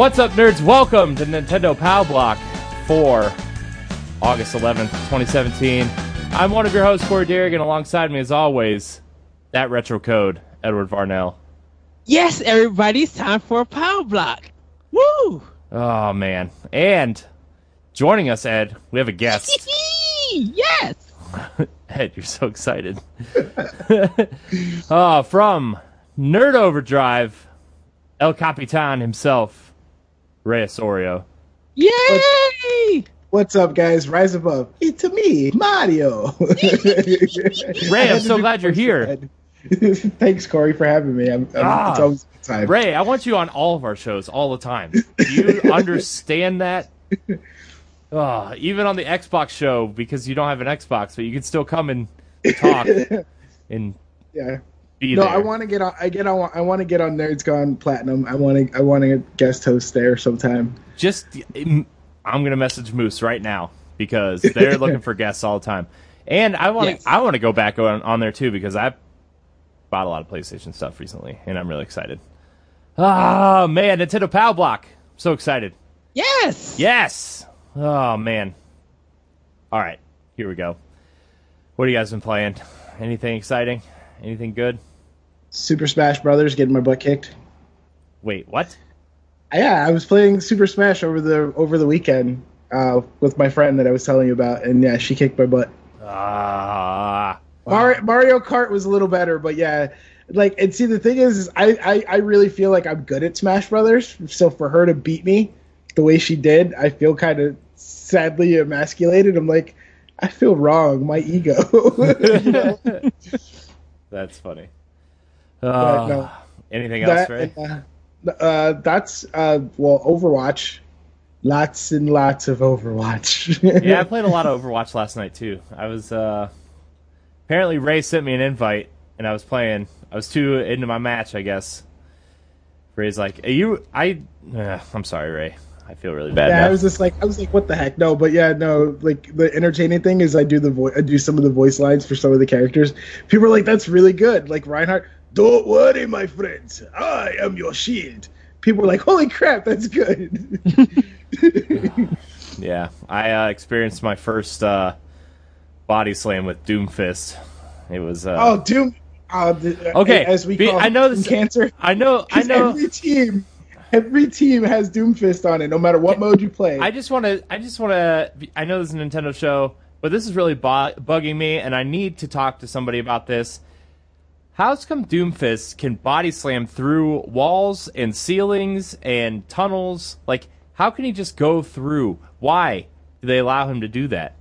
What's up, nerds? Welcome to Nintendo Pow Block for August 11th, 2017. I'm one of your hosts, Corey Derrick, and alongside me, as always, that retro code, Edward Varnell. Yes, everybody, it's time for a power block. Woo! Oh, man. And joining us, Ed, we have a guest. yes! Ed, you're so excited. uh, from Nerd Overdrive, El Capitan himself, Rey Osorio. Yay! What's up, guys? Rise above. It's me, Mario. Rey, I'm so glad you're here. Thanks, Corey, for having me. I'm, I'm, Ah. it's always a good time. Rey, I want you on all of our shows all the time. Do you understand that? Oh, even on the Xbox show, because you don't have an Xbox, but you can still come and talk and Yeah. Be No, there. I want to get on. I get on. I want to get on Nerds Gone Platinum. I want to. I want to guest host there sometime. Just, I'm gonna message Moose right now because they're looking for guests all the time, and I want to. Yes. I want to go back on, on there too because I bought a lot of PlayStation stuff recently, and I'm really excited. Oh man, Nintendo Power Block! I'm So excited. Yes! Yes. Oh man. All right, here we go. What have you guys been playing? Anything exciting? Anything good? Super Smash Brothers getting my butt kicked. Wait, what? Yeah, I was playing Super Smash over the over the weekend uh, with my friend that I was telling you about, and yeah, she kicked my butt. Ah. Mar- Mario Kart was a little better, but yeah, like and see the thing is, is I, I I really feel like I'm good at Smash Brothers. So for her to beat me the way she did, I feel kind of sadly emasculated. I'm like, I feel wrong, my ego. You know? That's funny. Ah. no. Anything else, that, Rey? uh, uh, that's uh, well, Overwatch. Lots and lots of Overwatch. yeah, I played a lot of Overwatch last night too. I was uh apparently Rey sent me an invite and I was playing. I was too into my match, I guess. Rey's like, "Are you I uh, I'm sorry, Rey. I feel really bad Yeah, now." I was just like, I was like, what the heck? No, but yeah, no, like the entertaining thing is I do the voice, I do some of the voice lines for some of the characters. People are like, that's really good. Like Reinhardt, don't worry, my friends, I am your shield. People are like, holy crap, that's good. Yeah, I uh, experienced my first uh, body slam with Doomfist. It was uh, oh, Doom. Uh, the, Okay, as we be- call I know this- cancer. I know, I know. Every team, every team has Doomfist on it, no matter what mode you play. I just want to. I just want to. I know this is a Nintendo show, but this is really bu- bugging me, and I need to talk to somebody about this. How's come Doomfist can body slam through walls and ceilings and tunnels? Like, how can he just go through? Why do they allow him to do that?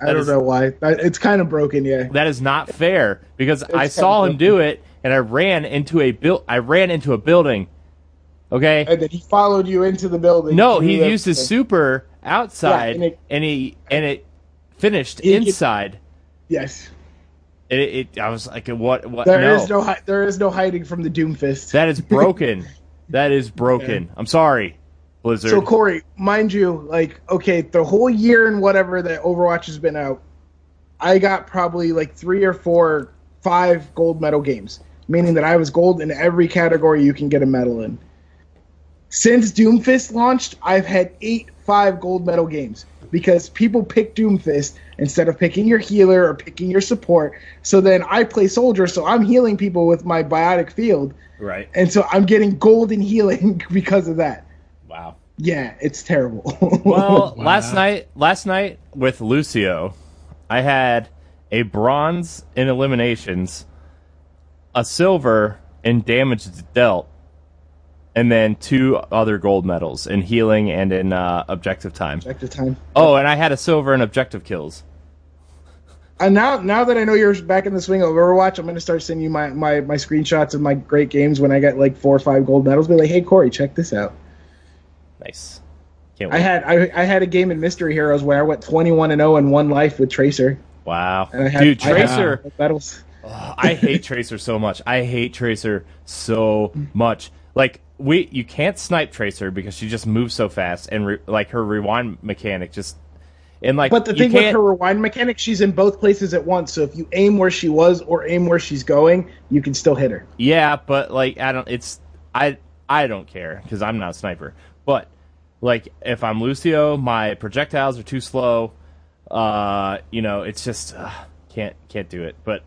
I that don't is- know why. It's kind of broken, yeah. That is not fair because I saw him do it, and I ran into a build. I ran into a building. Okay. And then he followed you into the building. No, he used his super outside, Yeah, and and, it- he and it finished It- it- inside. Yes. It, it, I was like, what? What? There no. is no hi- there is no hiding from the Doomfist. That is broken. that is broken. I'm sorry, Blizzard. so Corey, mind you, like okay, the whole year and whatever that Overwatch has been out, I got probably like three or four, five gold medal games, meaning that I was gold in every category you can get a medal in. Since Doomfist launched, I've had eight five gold medal games because people pick Doomfist instead of picking your healer or picking your support. So then I play soldier, so I'm healing people with my biotic field. right? And so I'm getting golden healing because of that. Wow. Yeah, it's terrible. Well, last night, last night with Lucio, I had a bronze in eliminations, a silver in damage dealt, and then two other gold medals in healing and in uh, objective time. Objective time. Oh, and I had a silver in objective kills. And now, now that I know you're back in the swing of Overwatch, I'm gonna start sending you my, my, my screenshots of my great games when I get like four or five gold medals. Be like, hey Corey, check this out. Nice. Can't I had I, I had a game in Mystery Heroes where I went 21 and 0 in one life with Tracer, wow. and I had Dude, I Tracer. medals. I hate Tracer so much. I hate Tracer so much. Like we, you can't snipe Tracer because she just moves so fast, and re, like her rewind mechanic just, and like. But the thing with her rewind mechanic, she's in both places at once. So if you aim where she was or aim where she's going, you can still hit her. yeah, but like I don't. It's I I don't care because I'm not a sniper. But like if I'm Lucio, my projectiles are too slow. Uh, you know, it's just uh, can't can't do it. But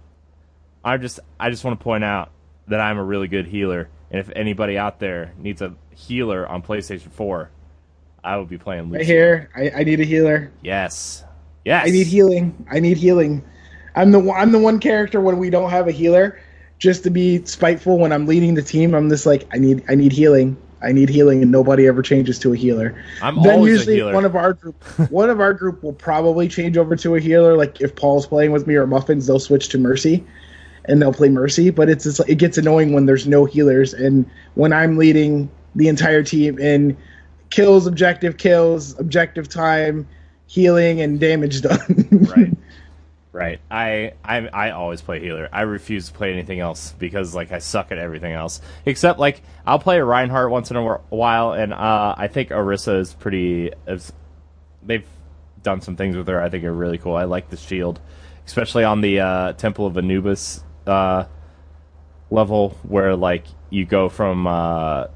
I just I just want to point out that I'm a really good healer, and if anybody out there needs a healer on PlayStation 4, I would be playing Lucio. Right here, I, I need a healer. Yes, yes. I need healing. I need healing. I'm the one- I'm the one character when we don't have a healer, just to be spiteful when I'm leading the team. I'm just like I need I need healing. I need healing, and nobody ever changes to a healer. I'm then always a usually healer. one of our group one of our group will probably change over to a healer. Like if Paul's playing with me or Muffins, they'll switch to Mercy, and they'll play Mercy. But it's just, it gets annoying when there's no healers, and when I'm leading the entire team in kills, objective kills, objective time, healing, and damage done. right. Right. I, I i always play healer. I refuse to play anything else because like i suck at everything else. Except like i'll play a reinhardt once in a while and uh i think orisa is pretty they've done some things with her i think are really cool. I like the shield especially on the uh temple of anubis uh level where like you go from uh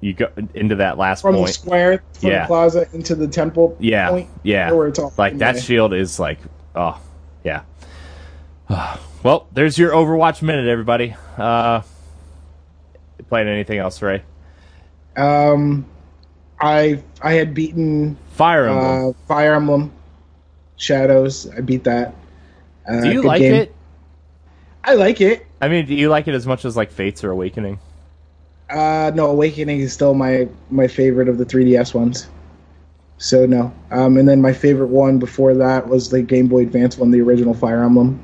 you go into that last from point the square, from Yeah. the plaza into the temple. Yeah, point, yeah. where it's all like that shield is like, oh, yeah. well, there's your Overwatch minute, everybody. Uh, playing anything else, Rey? Um, I I had beaten Fire Emblem. uh, Fire Emblem Shadows. I beat that. Uh, do you like game. it? I like it. I mean, do you like it as much as like Fates or Awakening? Uh, no, Awakening is still my my favorite of the 3DS ones. So no. Um, and then my favorite one before that was the Game Boy Advance one, the original Fire Emblem.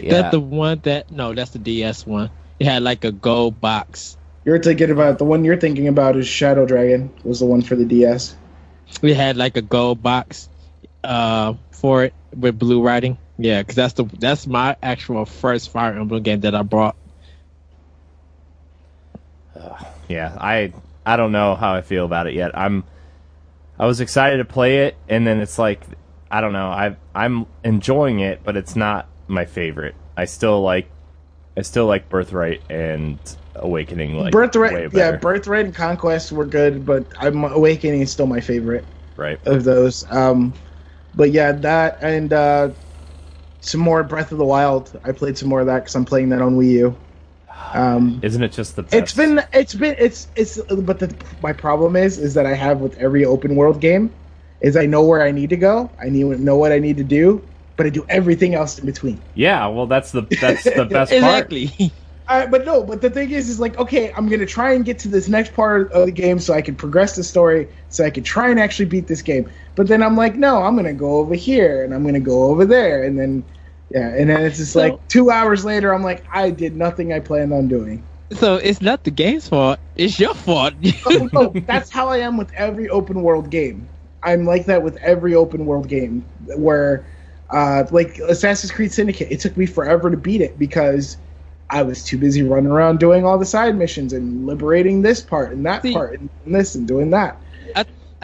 That's the one that no, that's the DS one. It had like a gold box. You're thinking about the one you're thinking about is Shadow Dragon was the one for the DS. We had like a gold box uh, for it with blue writing. Yeah, because that's the that's my actual first Fire Emblem game that I brought. yeah, I I don't know how I feel about it yet. I'm I was excited to play it, and then it's like I don't know. I I'm enjoying it, but it's not my favorite. I still like I still like Birthright and Awakening. Like way Birthright, yeah. Birthright and Conquest were good, but I'm Awakening is still my favorite right. of those. Um, but yeah, that and uh, some more Breath of the Wild. I played some more of that because I'm playing that on Wii U. Um, Isn't it just the best? it's been, it's been, it's, it's. But the, my problem is, is that I have with every open world game, is I know where I need to go. I need know what I need to do, but I do everything else in between. yeah. Well, that's the that's the best part. Exactly. Uh, but no, but the thing is, is like, okay, I'm gonna try and get to this next part of the game so I can progress the story, so I can try and actually beat this game. But then I'm like, no, I'm gonna go over here and I'm gonna go over there, and then, yeah, and then it's just So- like two hours later, I'm like, I did nothing I planned on doing. so it's not the game's fault. It's your fault. Oh, no, that's how I am with every open world game. I'm like that with every open world game where, uh, like Assassin's Creed Syndicate, it took me forever to beat it because I was too busy running around doing all the side missions and liberating this part and that See- part and this and doing that.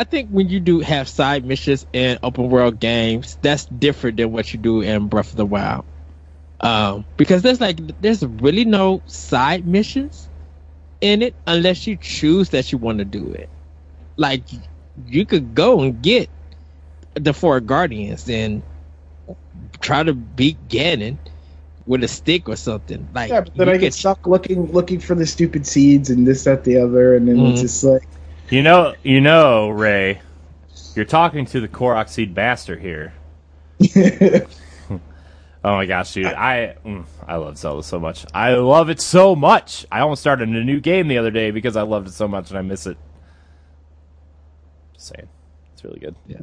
I, think when you do have side missions in open world games, that's different than what you do in Breath of the Wild. Um, because there's like there's really no side missions in it unless you choose that you want to do it. Like you could go and get the four guardians and try to beat Ganon with a stick or something. Like Yeah, but then you I get could- stuck looking looking for the stupid seeds and this, that, the other, and then it's Mhm. just like, You know, you know, Rey, you're talking to the Korok Seed Master here. Oh my gosh, dude! I mm, I love Zelda so much. I love it so much. I almost started a new game the other day because I loved it so much and I miss it. Just saying, it's really good. Yeah.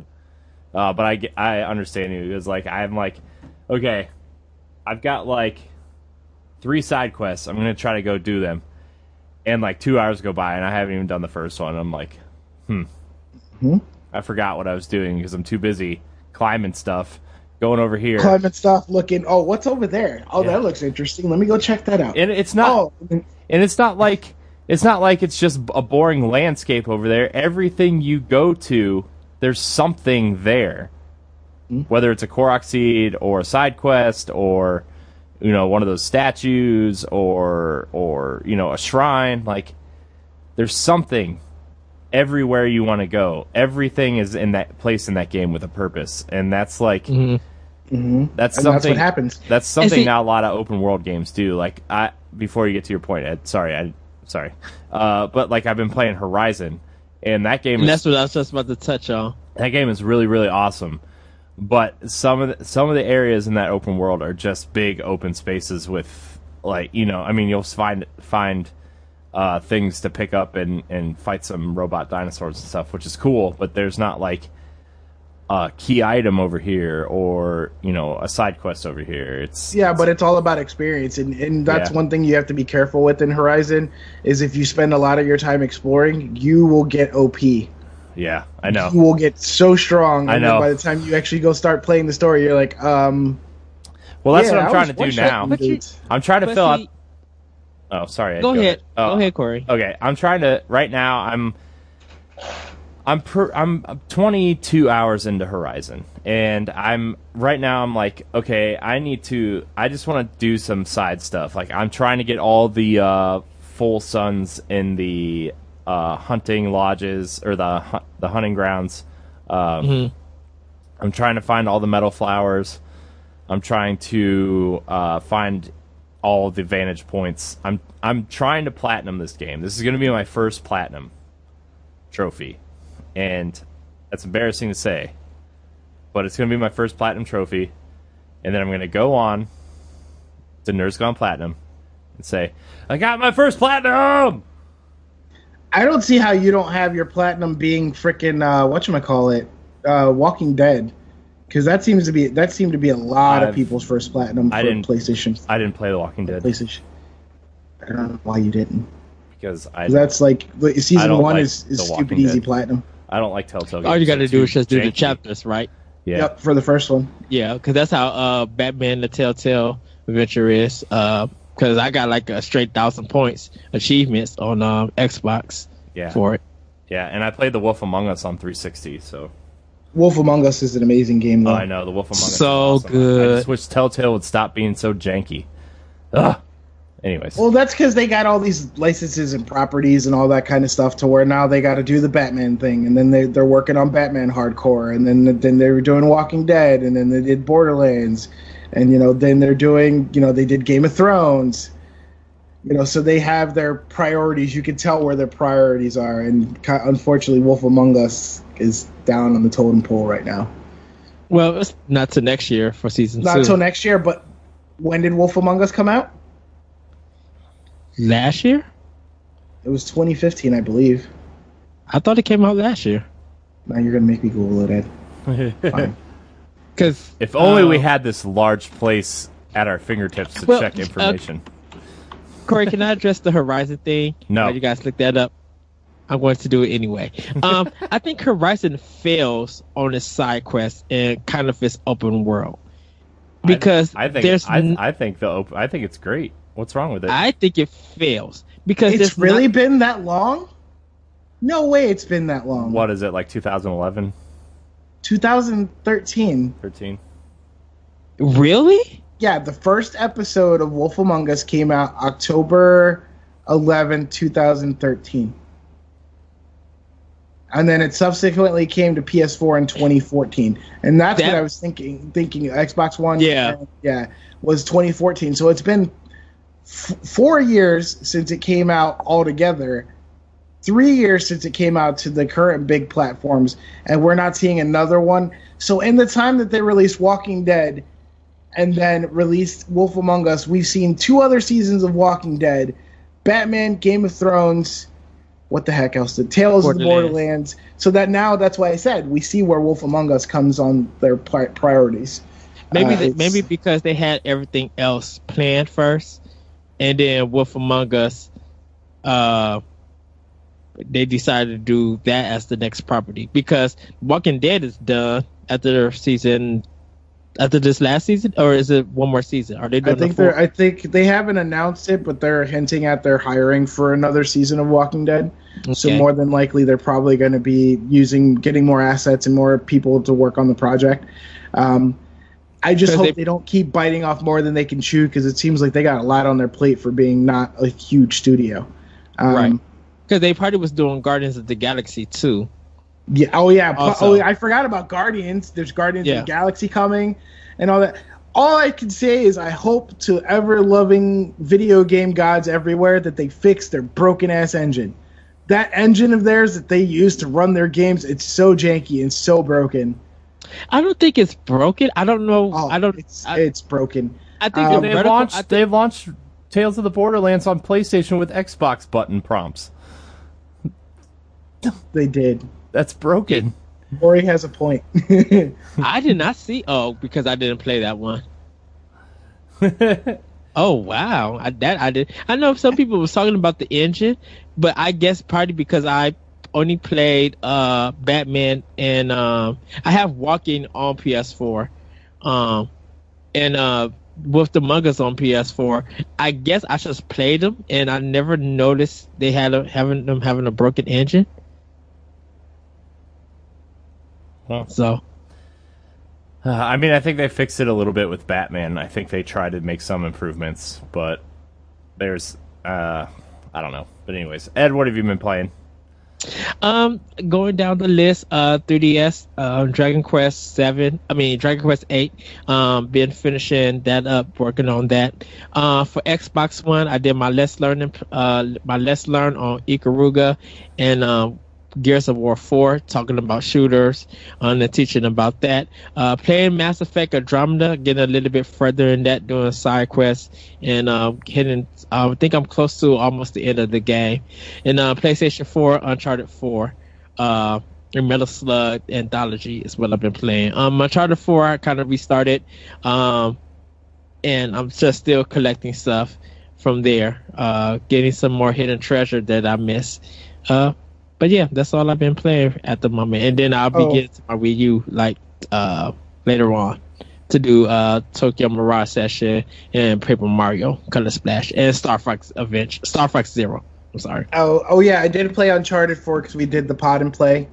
Uh, but I I understand you because like I'm like, okay, I've got like three side quests. I'm gonna try to go do them, and like two hours go by and I haven't even done the first one. I'm like, hmm, Hmm? I forgot what I was doing because I'm too busy climbing stuff, going over here. climbing stuff, looking, oh, what's over there? Oh, Yeah. that looks interesting. Let me go check that out. and it's not oh, and- it's not like it's not like it's just a boring landscape over there everything you go to there's something there Hmm. whether it's a korok seed or a side quest or you know, one of those statues or or you know, a shrine. Like, there's something everywhere you want to go. Everything is in that place in that game with a purpose, and that's like Mhm. hmm that's And something. that's what happens. That's something see- not a lot of open world games do. Like I before you get to your point, Ed. Sorry, I sorry, uh, but like I've been playing Horizon, and that game And is that's what I was just about to touch on. that game is really really awesome. But some of the, some of the areas in that open world are just big open spaces with like you know I mean you'll find find uh, things to pick up and and fight some robot dinosaurs and stuff, which is cool. But there's not like a key item over here or you know a side quest over here. It's Yeah, but it's all about experience, and, and that's Yeah. one thing you have to be careful with in Horizon. Is if you spend a lot of your time exploring, you will get OP. yeah, I know. You will get so strong. I and then know. By the time you actually go start playing the story, you're like, um. Well, that's yeah, what I'm I trying to do now. You- I'm trying to fill out. see- Oh, sorry. Ed, Go ahead. Oh, Go ahead, Corey. Okay, I'm trying to right now. I'm I'm per, I'm 22 hours into Horizon, and I'm right now. I'm like, okay, I need to. I just want to do some side stuff. Like I'm trying to get all the uh, full suns in the uh, hunting lodges or the hu- the hunting grounds. Um, Mhm. I'm trying to find all the metal flowers. I'm trying to uh, find all the vantage points. I'm I'm trying to platinum this game. This is going to be my first platinum trophy, and that's embarrassing to say, but it's going to be my first platinum trophy, and then I'm going to go on to Nerds Gone Platinum and say, "I got my first platinum." I don't see how you don't have your platinum being freaking uh, what you call it, uh, Walking Dead, because that seems to be that seemed to be a lot I've- of people's first platinum I for didn't- PlayStation. I didn't play The Walking Dead PlayStation. I don't know why you didn't. because I 'Cause That's like season one like is, is stupid Walking easy Dead. platinum. I don't like Telltale. All you got to They're do is just do the janky. chapters, right? Yeah. Yep, for the first one. Yeah, because that's how uh, Batman: The Telltale Adventure is. Because I got like a straight thousand points achievements on um, Xbox Yeah. for it. Yeah, and I played The Wolf Among Us on 360, so Wolf Among Us is an amazing game oh, though. I know The Wolf Among Us. is So awesome. I good. just wish Telltale would stop being so janky. Ugh. Anyways, Well, that's because they got all these licenses and properties and all that kind of stuff to where now they got to do the Batman thing, and then they they're working on Batman Hardcore, and then then they were doing Walking Dead, and then they did Borderlands, and you know then they're doing you know they did Game of Thrones, you know so they have their priorities. You can tell where their priorities are, and unfortunately, Wolf Among Us is down on the totem pole right now. Well, it's not till next year for season Not two. until next year, but when did Wolf Among Us come out? last year? It was 2015, I believe. I thought it came out last year. Now you're gonna make me Google it, Ed. Fine. Because if only we uh, had this large place at our fingertips to Well, check uh, information. Corey, can I address the Horizon thing? No. You guys look that up. I'm going to do it anyway. Um, I think Horizon fails on its side quest and kind of its open world because I think there's I, n- I think the op- I think it's great. What's wrong with it? I think it fails because It's really not- been that long? No way it's been that long. what is it like 2011, 2013. 13? really. Yeah, the first episode of Wolf Among Us came out October 11, 2013. And then it subsequently came to PS4 in 2014. And that's what I was thinking thinking Xbox One Yeah. yeah, was 2014. So it's been f- 4 years since it came out altogether. 3 years since it came out to the current big platforms and we're not seeing another one. So in the time that they released Walking Dead and then released Wolf Among Us, we've seen two other seasons of Walking Dead, Batman, Game of Thrones, what the heck else? The Tales of the Borderlands. So that now that's why I said we see where Wolf Among Us comes on their pri- priorities. Maybe Uh, it's- maybe because they had everything else planned first, and then Wolf Among Us, uh, they decided to do that as the next property because Walking Dead is done after their season, after this last season, or is it one more season? Are they I think the they're. I think they haven't announced it, but they're hinting at they're hiring for another season of Walking Dead. So more than likely, they're probably going to be using getting more assets and more people to work on the project. Um, I just hope they- they, don't keep biting off more than they can chew because it seems like they got a lot on their plate for being not a huge studio. Um, Right. Because they probably was doing Guardians of the Galaxy too. Yeah. Oh yeah. Also- oh, yeah, I forgot about Guardians. There's Guardians Yeah. of the Galaxy coming, and all that. All I can say is I hope to ever loving video game gods everywhere that they fix their broken ass engine. That engine of theirs that they use to run their games, it's so janky and so broken. I don't think it's broken. I don't know. Oh, I don't. It's I, it's broken. I think um, They've launched. Think- they've launched Tales of the Borderlands on PlayStation with Xbox button prompts. They did. That's broken. Ori has a point. I did not see. Oh, because I didn't play that one. Oh wow, I, that I did. I know some people was talking about the engine, but I guess partly because I only played uh Batman and um I have Walking on PS4, um and uh with the mangas on PS4. I guess I just played them and I never noticed they had a, having them having a broken engine. Huh. So Uh, I mean, I think they fixed it a little bit with Batman. I think they tried to make some improvements, but there's, uh, I don't know. But anyways, Ed, what have you been playing? Um, going down the list, uh, 3DS, um, Dragon Quest Seven. I mean, Dragon Quest Eight. Um, been finishing that up, working on that. Uh, for Xbox One, I did my Let's Learn, uh, my Let's Learn on Ikaruga, and um, Gears of War Four, talking about shooters, uh, and teaching about that. Uh, playing Mass Effect Andromeda, getting a little bit further in that, doing side quests, and uh, hitting. I think I'm close to almost the end of the game. And uh, PlayStation 4, Uncharted 4, uh, and Metal Slug Anthology is what I've been playing. Um, Uncharted 4, I kind of restarted, um, and I'm just still collecting stuff from there, uh, getting some more hidden treasure that I miss. Uh, but yeah, that's all I've been playing at the moment. And then I'll be Oh. getting to my Wii U like uh, later on to do uh, Tokyo Mirage Session and Paper Mario Color Splash and Star Fox Adventure, Star Fox Zero. I'm sorry. oh, oh yeah, I did play Uncharted 4 because we did the pod and play.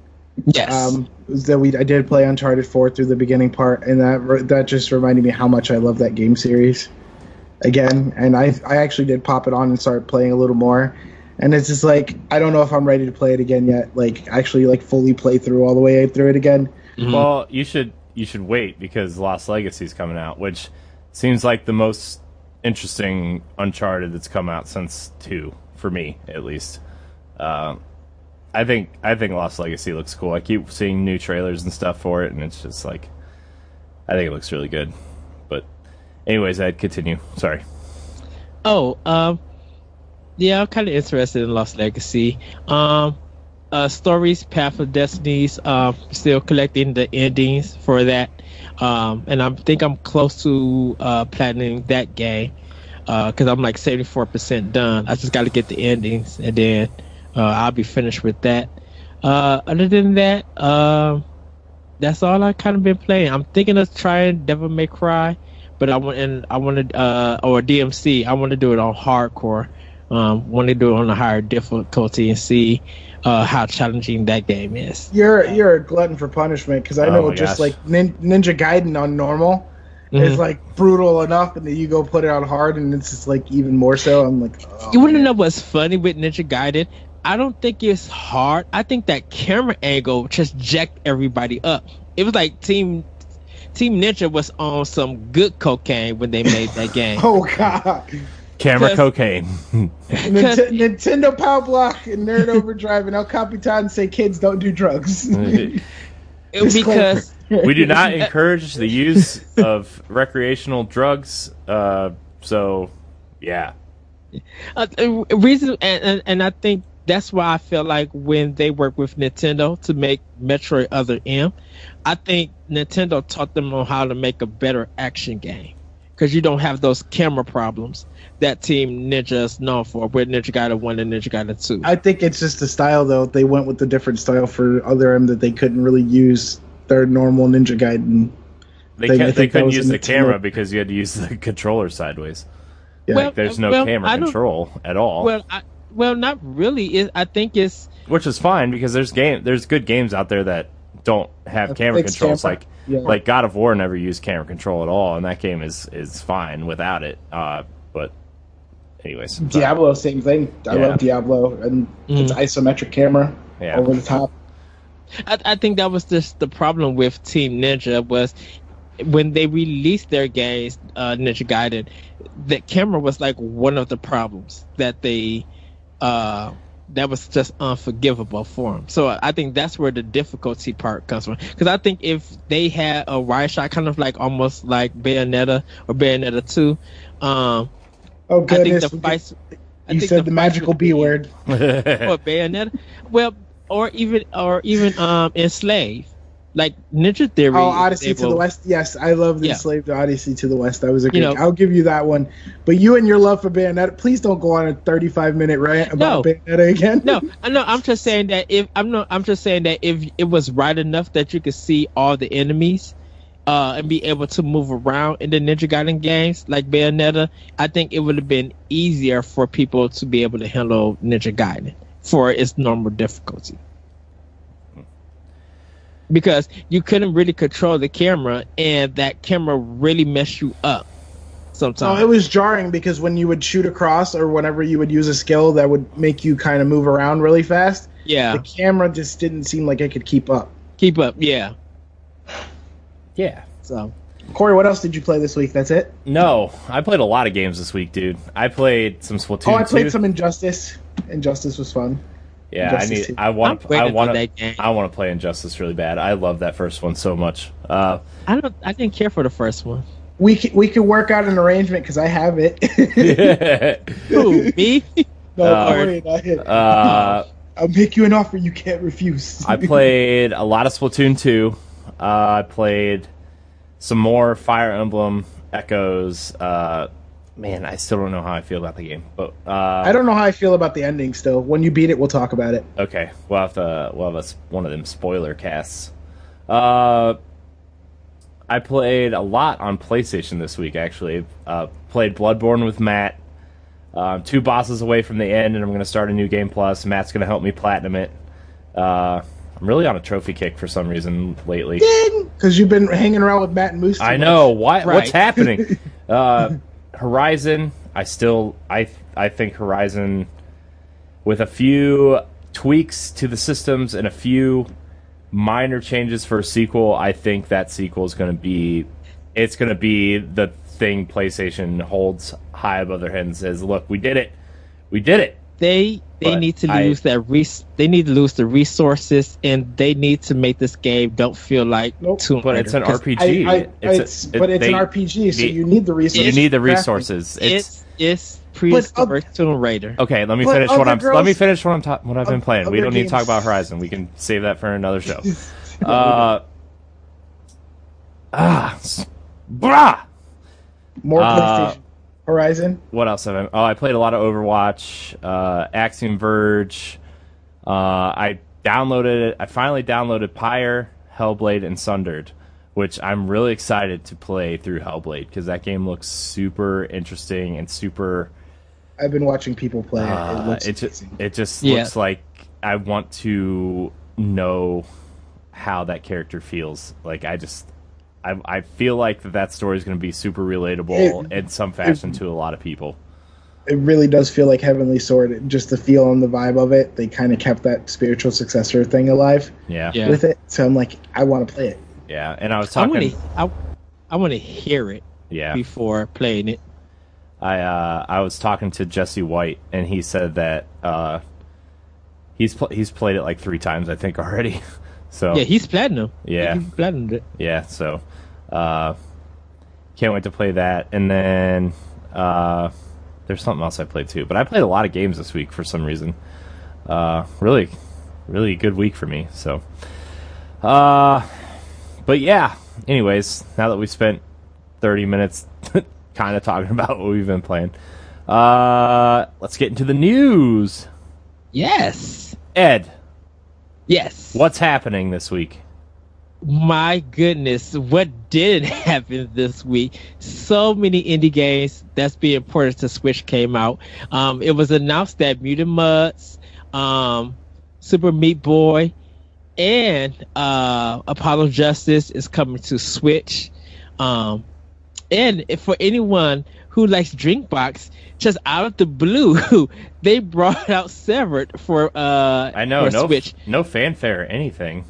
Yes. Um, that we I did play Uncharted 4 through the beginning part, and that that just reminded me how much I love that game series. Again, and I I actually did pop it on and start playing a little more, and it's just like I don't know if I'm ready to play it again yet. Like actually like fully play through all the way through it again. Mhm. Well, you should you should wait because Lost Legacy's coming out, which seems like the most interesting Uncharted that's come out since two for me, at least. Uh, I think I think Lost Legacy looks cool. I keep seeing new trailers and stuff for it, and it's just like I think it looks really good. But anyways, I'd continue. Sorry. Oh, um, yeah, I'm kind of interested in Lost Legacy. Um, uh, stories, Path of Destinies. Um, still collecting the endings for that. Um, and I think I'm close to uh planning that game. Uh, cause I'm like 74% done. I just got to get the endings, and then uh, I'll be finished with that. Uh, other than that, um, that's all I kind of been playing. I'm thinking of trying Devil May Cry, but I want and I want to uh or DMC. I want to do it on hardcore. Um, want to do it on a higher difficulty and see uh how challenging that game is. You're you're a glutton for punishment because I Oh know my just gosh. like nin- Ninja Gaiden on normal is Mhm. like brutal enough, and then you go put it on hard, and it's just like even more so. I'm like, oh, You want to man. know what's funny with Ninja Gaiden? I don't think it's hard. I think that camera angle just jacked everybody up. It was like Team Team Ninja was on some good cocaine when they made that game. Oh god. Camera Because- cocaine. Nint- Nintendo Power Block and Nerd Overdrive and El Capitan say kids don't do drugs. Because we do not encourage the use of recreational drugs. Uh, so, yeah. uh, uh, reason and, and and I think that's why I feel like when they work with Nintendo to make Metroid Other M, I think Nintendo taught them on how to make a better action game because you don't have those camera problems that Team Ninja is known for, with Ninja Gaiden One and Ninja Gaiden Two. I think it's just the style though. They went with a different style for other M that they couldn't really use their normal Ninja Gaiden. They, Thing, they couldn't use the the camera team. because you had to use the controller sideways. Yeah. Well, Like, there's no well, camera control at all. Well, I, well, not really. It, I think it's which is fine because there's game there's good games out there that don't have A camera controls. camera. Like Yeah. like God of War never used camera control at all, and that game is is fine without it. Uh, but anyways, sorry. Diablo, same thing. I Yeah. love Diablo, and it's isometric camera Yeah. over the top. I, I think that was just the problem with Team Ninja was when they released their games, uh, Ninja Gaiden, the camera was like one of the problems that they uh, that was just unforgivable for them. So I think that's where the difficulty part comes from. Because I think if they had a wide shot, kind of like almost like Bayonetta or Bayonetta Two, um, Oh I think goodness! the we fights. I you think said the, fights magical B word. or Bayonetta. Well, or even or even um Enslave, like Ninja Theory. Oh, Odyssey they to the West. Yes, I love the Yeah. Enslaved Odyssey to the West. That was a great. know- I'll give you that one. But you and your love for Bayonetta, please don't go on a 35 minute rant about No. Bayonetta again. No, I know. I'm just saying that if I'm not, I'm just saying that if it was right enough that you could see all the enemies, uh, and be able to move around in the Ninja Gaiden games like Bayonetta, I think it would have been easier for people to be able to handle Ninja Gaiden for its normal difficulty. Because you couldn't really control the camera, and that camera really messed you up. Sometimes Oh, it was jarring because when you would shoot across or whenever you would use a skill that would make you kind of move around really fast, yeah, the camera just didn't seem like it could keep up. keep up, yeah. yeah. So Corey, what else did you play this week? That's it. No, I played a lot of games this week, dude. I played some Splatoon. oh, I played 2. some Injustice. Injustice was fun. Yeah, I need. 2. I want. I'm waiting I for want to. I want to play Injustice really bad. I love that first one so much. Uh, I don't. I didn't care for the first one. We could, we could work out an arrangement because I have it. Who me? no, Uh, Corey and I. uh, I'll make you an offer you can't refuse. I played a lot of Splatoon 2. Uh, I played some more Fire Emblem Echoes. Uh, man, I still don't know how I feel about the game, but uh, I don't know how I feel about the ending. Still, when you beat it, we'll talk about it. Okay, we'll have to. We'll have a s one of them spoiler casts. Uh, I played a lot on PlayStation this week. Actually, uh, played Bloodborne with Matt. Um, two bosses away from the end, and I'm going to start a new game plus. Matt's going to help me platinum it. Uh, I'm really on a trophy kick for some reason lately. Because you've been hanging around with Matt and Moose. too I much. know why. What's happening? uh, Horizon. I still. I. I think Horizon, with a few tweaks to the systems and a few minor changes for a sequel, I think that sequel is going to be. It's going to be the thing PlayStation holds high above their head and says, "Look, we did it. We did it." They they But need to I- lose that res- They need to lose the resources, and they need to make this game don't feel like Nope. Tomb But it's an RPG. I, I, It's a- it- but it's they- an RPG, so they- you need the resources. You need the resources. It's It's it's prehistoric Tomb Raider. Okay, let me But finish what I'm. girls- let me finish what I'm ta- what I've been playing. We don't need to talk about Horizon. We can save that for another show. uh, ah, s- brah. More Uh, PlayStation. Horizon. What else have I? Oh, I played a lot of Overwatch, uh, Axiom Verge. Uh, I downloaded it. I finally downloaded Pyre, Hellblade, and Sundered, which I'm really excited to play through Hellblade because that game looks super interesting and super. I've been watching people play it. It Uh, looks it just it just Yeah. looks like I want to know how that character feels. Like I just I I feel like that that story is going to be super relatable It- in some fashion to a lot of people. It really does feel like Heavenly Sword. Just the feel and the vibe of it. They kind of kept that spiritual successor thing alive Yeah, Yeah. with it. So I'm like, I want to play it. yeah. And I was I talking. want to I, I want to hear it yeah, before playing it. I uh, I was talking to Jesse White, and he said that uh, he's pl- he's played it like three times, I think already. so Yeah, he's platinum. Yeah. he platinumed it. yeah, so uh, can't wait to play that. And then uh, there's something else I played too, but I played a lot of games this week for some reason. Uh, really, really good week for me. So, uh, but yeah. Anyways, now that we've spent 30 minutes kind of talking about what we've been playing, uh, let's get into the news. Yes, Ed, yes. what's happening this week? My goodness, what did happen this week? So many indie games that's being ported to Switch came out. Um, it was announced that Mutant Mudds, um, Super Meat Boy, and uh, Apollo Justice is coming to Switch. Um, and if for anyone who likes Drinkbox, just out of the blue, they brought out Severed for uh I know for no Switch. no fanfare or anything.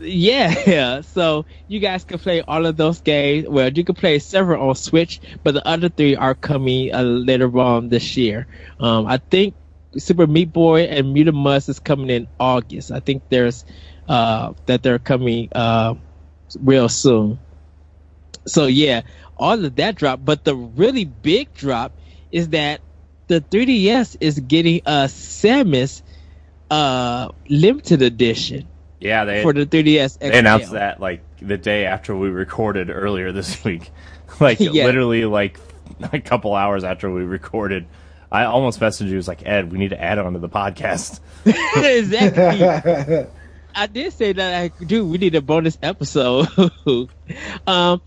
Yeah, so you guys can play all of those games. Well, you can play Severed on Switch, but the other three are coming uh, later on this year. Um, I think Super Meat Boy and Mutant Mudds is coming in August. I think there's uh, that they're coming uh, real soon. So yeah, all of that drop, but the really big drop is that the 3DS is getting a Samus uh, limited edition Yeah, they for the 3DS. XL. they announced that like the day after we recorded earlier this week. like Yeah. literally like a couple hours after we recorded. I almost messaged you was like, Ed, we need to add it onto the podcast. exactly. I did say that I do. We need a bonus episode. um,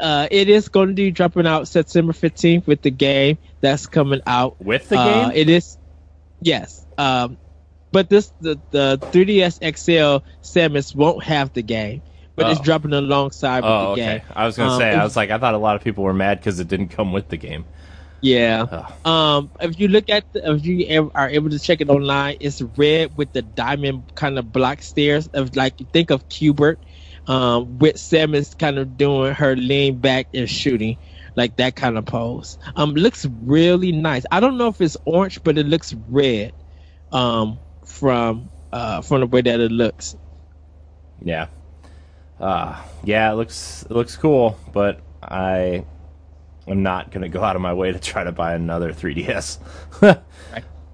uh, it is going to be dropping out September fifteenth with the game that's coming out With the Uh, game? It is, yes. Um, but this the the 3ds XL Samus won't have the game, but it's Oh. dropping alongside with Oh, the okay. game. I was gonna Um, say, I was like, I thought a lot of people were mad because it didn't come with the game. Yeah. Oh. Um, if you look at, the, if you are able to check it online, it's red with the diamond kind of block stairs of like think of Q*bert, um, with Samus kind of doing her lean back and shooting, like that kind of pose. Um, looks really nice. I don't know if it's orange, but it looks red, um, from uh from the way that it looks. Yeah. Uh, yeah, it looks it looks cool, but I I'm not gonna go out of my way to try to buy another 3DS. It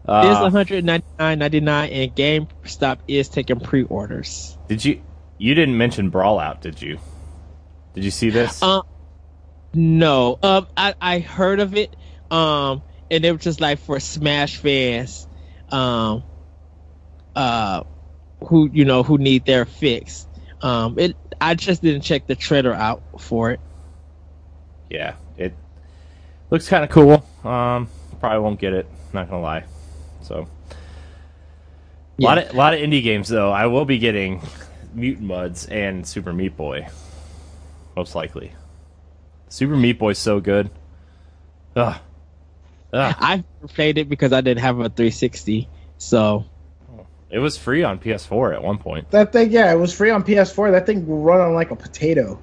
is uh, one hundred ninety nine ninety nine, and GameStop is taking pre orders. did you you didn't mention Brawlout, did you? Did you see this? Uh, no. Um, I, I heard of it. Um, and it was just like for Smash fans, um, uh, who you know who need their fix. Um, it. I just didn't check the trailer out for it. yeah, it looks kind of cool. Um, probably won't get it. Not gonna lie. So a lot of lot of indie games though. I will be getting Mutant Mudds and Super Meat Boy, most likely. Super Meat Boy's so good. Ugh. Ugh. I played it because I didn't have a 360, so It was free on PS4 at one point. that thing, yeah, it was free on PS4. That thing will run on like a potato.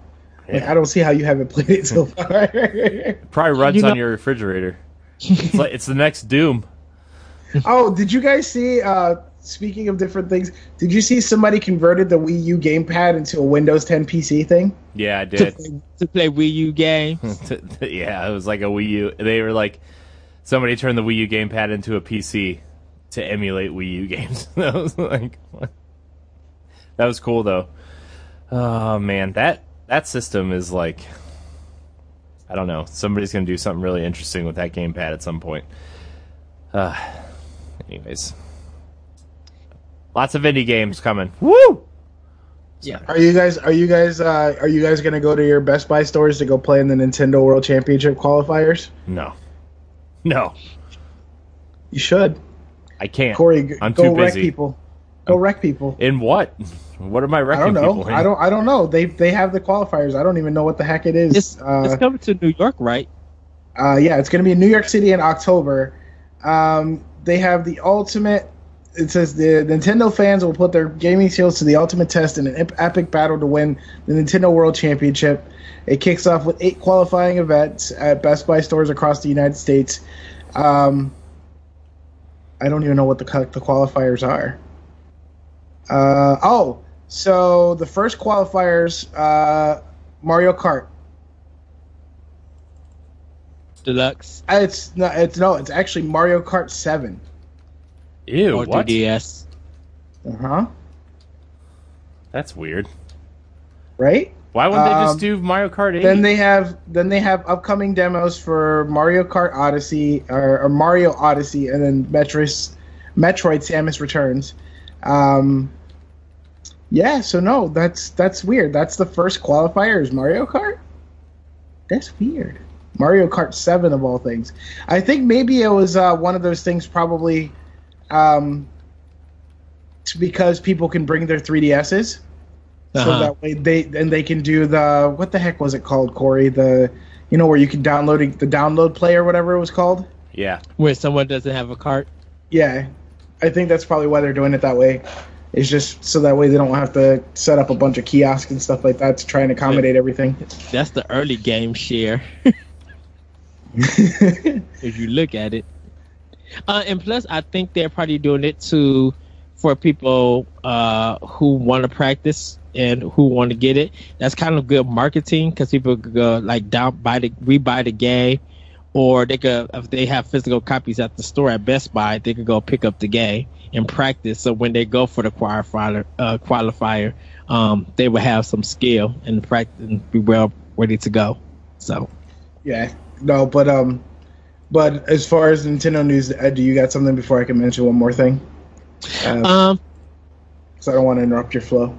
Like, I don't see how you haven't played it so far. Probably runs You know- on your refrigerator. It's like it's the next Doom. oh, did you guys see? Uh, speaking of different things, did you see somebody converted the Wii U gamepad into a Windows 10 PC thing? Yeah, I to did. play, to play Wii U games. yeah, it was like a Wii U. They were like, somebody turned the Wii U gamepad into a PC to emulate Wii U games. that was like, what? that was cool though. Oh man, that that system is like, I don't know. Somebody's gonna do something really interesting with that gamepad at some point. Uh, anyways, lots of indie games coming. Woo! Yeah. Are you guys? Are you guys? Uh, are you guys gonna go to your Best Buy stores to go play in the Nintendo World Championship qualifiers? No, no, You should, I can't. Corey. g- I'm go too wreck busy. people. Go wreck people. In what? What am I I don't know. people in? I don't. I don't know. They they have the qualifiers. I don't even know what the heck it is. It's, uh, it's coming to New York, right? Uh, yeah, it's going to be in New York City in October. Um, they have the ultimate. It says the Nintendo fans will put their gaming skills to the ultimate test in an epic battle to win the Nintendo World Championship. It kicks off with eight qualifying events at Best Buy stores across the United States. Um, I don't even know what the the qualifiers are. Uh, oh, so the first qualifiers, uh, Mario Kart. Deluxe Uh, It's no, it's no, it's actually Mario Kart Seven. Ew, or what? 2DS. Uh huh. That's weird. Right. Why wouldn't they Um, just do Mario Kart 8? Then they have then they have upcoming demos for Mario Kart Odyssey or, or Mario Odyssey, and then Metroid Metroid Samus Returns. Um, yeah. So no, that's that's weird. That's the first qualifier is Mario Kart. That's weird. Mario Kart Seven of all things. I think maybe it was uh, one of those things probably um, because people can bring their 3DSs, so Uh-huh. that way they and they can do the what the heck was it called, Corey? The you know where you can download the download play or whatever it was called. Yeah. where someone doesn't have a cart. Yeah, I think that's probably why they're doing it that way. It's just so that way they don't have to set up a bunch of kiosks and stuff like that to try and accommodate everything. That's the early game share. if you look at it. Uh, and plus, I think they're probably doing it to for people uh, who want to practice and who want to get it. That's kind of good marketing because people could go like down buy the rebuy the game, or they could if they have physical copies at the store at Best Buy, they could go pick up the game and practice. So when they go for the qualifier, uh, qualifier, um, they will have some skill and practice and be well ready to go. So yeah, no, but um, but as far as Nintendo news, Ed, do you got something before I can mention one more thing? Uh, um, so I don't want to interrupt your flow.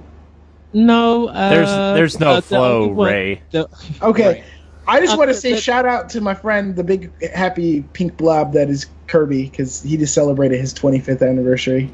No, uh, There's there's no uh, flow, only one- Rey. the- Okay. Right. I just Uh, want to say the- shout out to my friend, the big happy pink blob that is Kirby, because he just celebrated his 25th anniversary.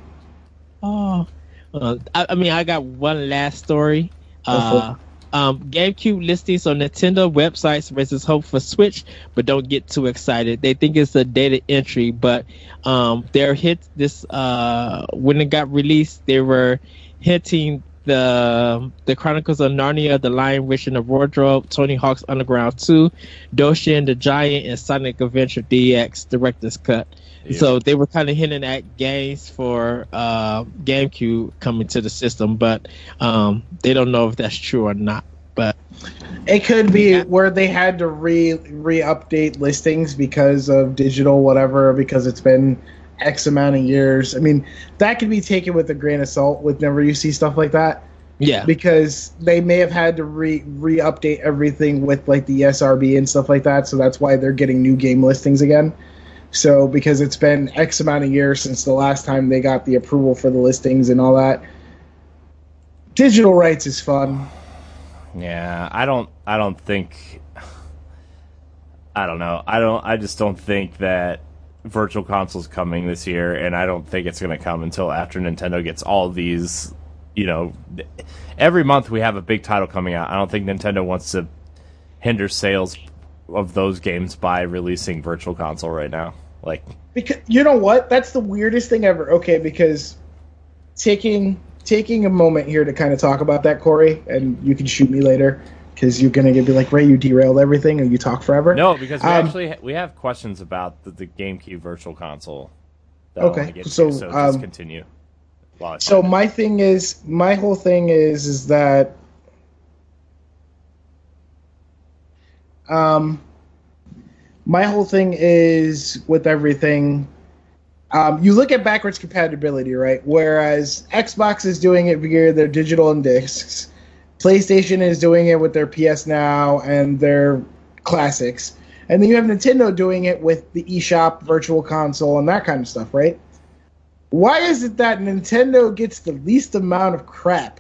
Oh, uh, I, I mean, I got one last story. Uh, um, GameCube listings on Nintendo websites raises hope for Switch, but don't get too excited. They think it's a data entry, but um, their hit this uh, when it got released, they were hinting the the Chronicles of Narnia, The Lion, Witch, and the Wardrobe, Tony Hawk's Underground 2, Doshin the Giant, and Sonic Adventure DX Director's Cut. So they were kind of hinting at games for uh, GameCube coming to the system, but um, they don't know if that's true or not. But It could be where they had to re re update listings because of digital whatever because it's been X amount of years. I mean, that could be taken with a grain of salt With whenever you see stuff like that yeah, because they may have had to re re update everything with like the SRB and stuff like that. So that's why they're getting new game listings again. So because it's been X amount of years since the last time they got the approval for the listings and all that. Digital rights is fun. Yeah, I don't. I don't think. I don't know. I don't. I just don't think that Virtual Console's coming this year, and I don't think it's going to come until after Nintendo gets all these. You know, every month we have a big title coming out. I don't think Nintendo wants to hinder sales of those games by releasing Virtual Console right now. Like, Because you know what? That's the weirdest thing ever. Okay, because taking taking a moment here to kind of talk about that, Corey, and you can shoot me later because you're gonna be like, Rey, you derailed everything, and you talk forever. no, because we Um, actually we have questions about the, the GameCube Virtual Console. Okay, wanna to, so, so just um, continue. So my thing is, my whole thing is, is that, um, my whole thing is with everything. Um, you look at backwards compatibility, right? Whereas Xbox is doing it via their digital and discs, PlayStation is doing it with their PS Now and their classics, and then you have Nintendo doing it with the eShop, Virtual Console, and that kind of stuff, right? Why is it that Nintendo gets the least amount of crap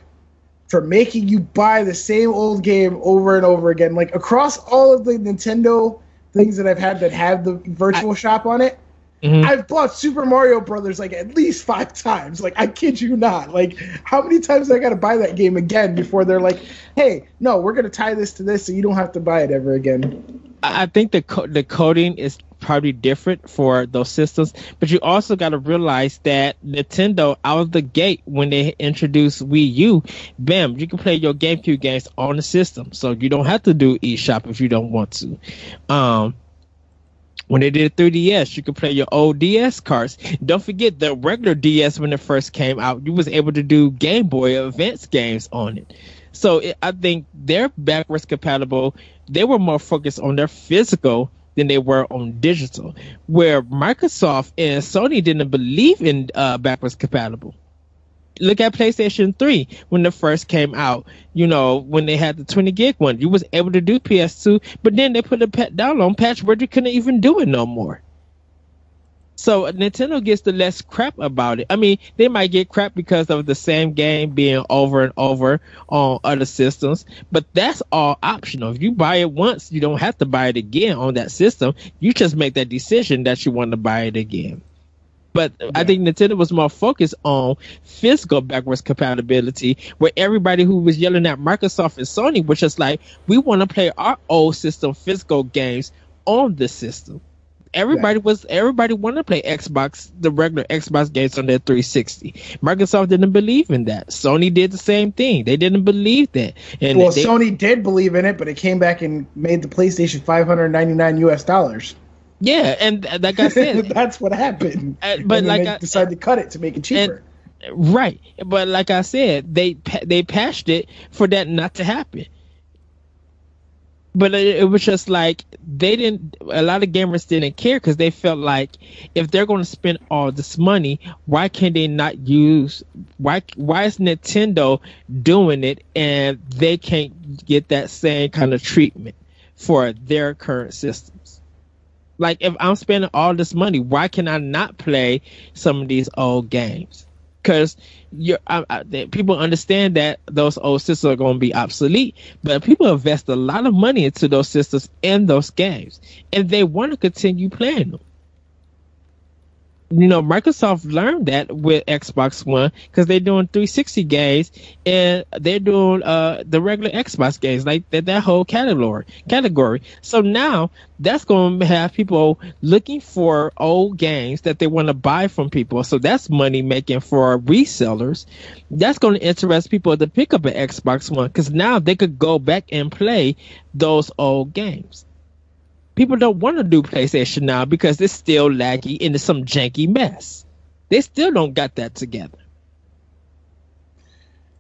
for making you buy the same old game over and over again? Like across all of the Nintendo things that I've had that have the virtual shop on it, Mhm. I've bought Super Mario Brothers like at least five times. Like I kid you not. Like how many times I got to buy that game again before they're like, "Hey, no, we're gonna tie this to this, so you don't have to buy it ever again." I I think the co- the coding is probably different for those systems, but you also got to realize that Nintendo out of the gate when they introduced Wii U, bam, you can play your GameCube games on the system, so you don't have to do eShop if you don't want to. Um, when they did 3DS, you could play your old DS cards. Don't forget the regular DS when it first came out, you was able to do Game Boy Advance games on it. So it, I think they're backwards compatible. They were more focused on their physical than they were on digital. Where Microsoft and Sony didn't believe in uh, backwards compatible. Look at PlayStation 3 when it first came out. You know, when they had the 20 gig one, you was able to do PS2, but then they put a pat download patch where you couldn't even do it no more. So Nintendo gets the less crap about it. I mean, they might get crap because of the same game being over and over on other systems, but that's all optional. If you buy it once, you don't have to buy it again on that system. You just make that decision that you want to buy it again. But I think Nintendo was more focused on physical backwards compatibility, where everybody who was yelling at Microsoft and Sony was just like, we want to play our old system physical games on the system. Everybody Yeah. was everybody wanted to play Xbox, the regular Xbox games on their 360. Microsoft didn't believe in that. Sony did the same thing. They didn't believe that. And Well, they, Sony did believe in it, but it came back and made the PlayStation 599 US dollars. Yeah, and uh, like I said, That's what happened. Uh, but and like they I- decided to cut it to make it cheaper. Right, but like I said, they they patched it for that not to happen. But it, it was just like they didn't. A lot of gamers didn't care because they felt like if they're going to spend all this money, why can they not use? Why why is Nintendo doing it and they can't get that same kind of treatment for their current systems? Like if I'm spending all this money, why can I not play some of these old games? Because you're I, I, people understand that those old systems are going to be obsolete, but people invest a lot of money into those systems and those games, and they want to continue playing them. You know, Microsoft learned that with Xbox One because they're doing 360 games and they're doing uh the regular Xbox games, like that that whole category category. So now that's going to have people looking for old games that they want to buy from people. So that's money making for resellers. That's going to interest people to pick up an Xbox One because now they could go back and play those old games. People don't want to do PlayStation now because it's still laggy and it's some janky mess. They still don't got that together.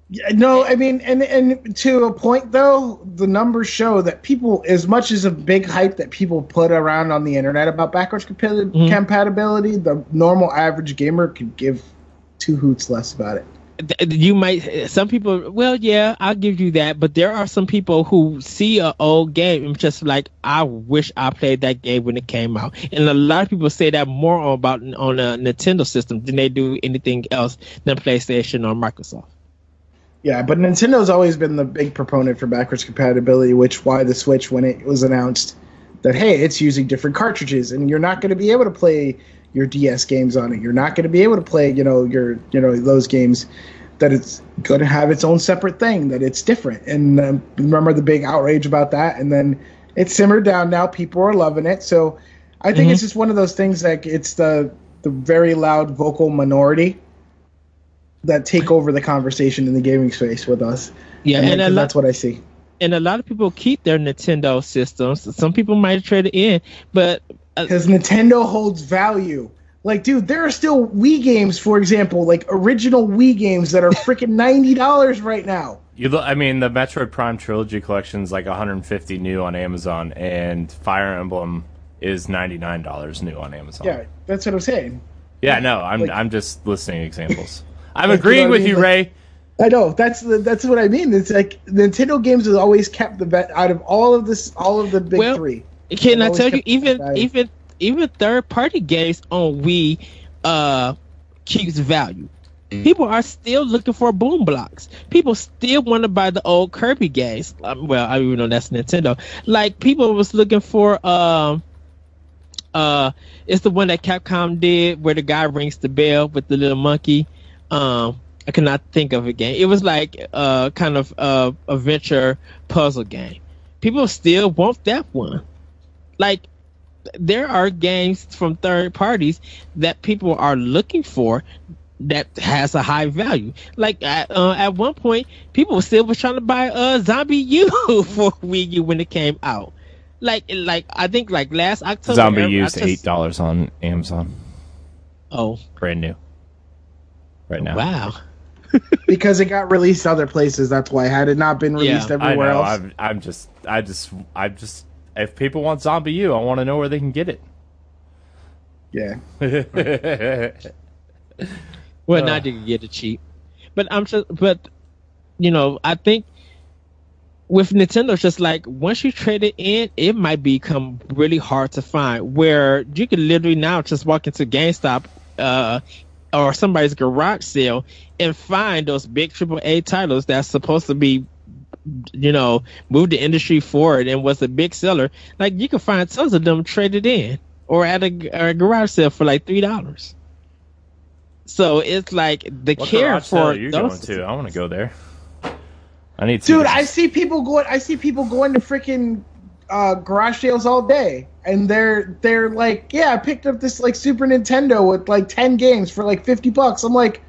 Yeah, no, I mean, and and to a point though, the numbers show that people, as much as a big hype that people put around on the internet about backwards compa- Mhm. compatibility, the normal average gamer could give two hoots less about it. You might some people well yeah i'll give you that but there are some people who see an old game and just like i wish i played that game when it came out. And a lot of people say that more about on a nintendo system than they do anything else than playstation or microsoft. Yeah, but Nintendo's always been the big proponent for backwards compatibility, which why the Switch when it was announced that hey, it's using different cartridges and you're not going to be able to play your DS games on it. You're not going to be able to play, you know, your you know those games that it's going to have its own separate thing that it's different. And um, remember the big outrage about that and then it simmered down now people are loving it. So I think Mhm. it's just one of those things like it's the the very loud vocal minority that take over the conversation in the gaming space with us. yeah and, and, a and lot, that's what I see. and a lot of people keep their nintendo systems some people might trade it in but uh, Because Nintendo holds value. Like, dude, there are still Wii games, for example, like original Wii games that are freaking ninety dollars right now. You look, I mean, the Metroid Prime Trilogy collection is like 150 new on Amazon, and Fire Emblem is 99 dollars new on Amazon. Yeah, that's what I'm saying. yeah. No, I'm Like- I'm just listing examples. I'm Like, you agreeing know what I with mean? you, Like- Rey. I know that's the, that's what I mean. It's like Nintendo games has always kept the bet out of all of this, all of the big Well, three. Can I tell you, even even even third party games on Wii uh keeps value. People are still looking for Boom Blox. People still want to buy the old Kirby games. Um, well, I even know that's Nintendo. Like people was looking for um uh it's the one that Capcom did where the guy rings the bell with the little monkey. Um I cannot think of a game. It was like uh kind of uh adventure puzzle game. People still want that one like there are games from third parties that people are looking for that has a high value. Like at, uh, at one point, people still was trying to buy uh ZombiU for Wii U when it came out. Like like I think like last October. Zombie I- I used eight dollars on Amazon, Oh brand new, right now. wow! because it got released other places. That's why. Had it not been Yeah, released I everywhere know. else, I'm, I'm just, I just, I just. If people want ZombiU, I want to know where they can get it. yeah. Well, Uh. now you can get it cheap, but I'm just but you know I think with Nintendo, it's just like once you trade it in, it might become really hard to find. Where you could literally now just walk into GameStop uh, or somebody's garage sale and find those big AAA titles that's supposed to be, you know, move the industry forward and was a big seller. Like you can find tons of them traded in or at a, or a garage sale for like three dollars. So it's like the What care garage sale for are you those. going to? I want to go there. I need some Dude, I see people going. I see people going to freaking uh, garage sales all day, and they're they're like, yeah, I picked up this like Super Nintendo with like ten games for like fifty bucks. I'm like,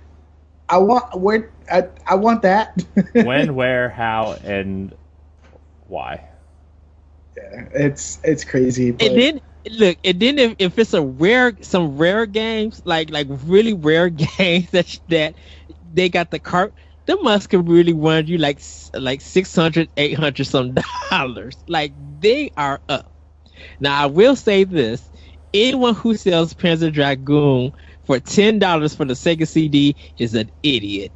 I want where I, I want that. when, where, how, and why. Yeah, it's it's crazy. But And then look, and then if, if it's a rare, some rare games, like like really rare games that that they got the cart, the must could really run you like like 600 800 some dollars. Like they are up. Now I will say this: anyone who sells Panzer Dragoon for ten dollars for the Sega CD is an idiot.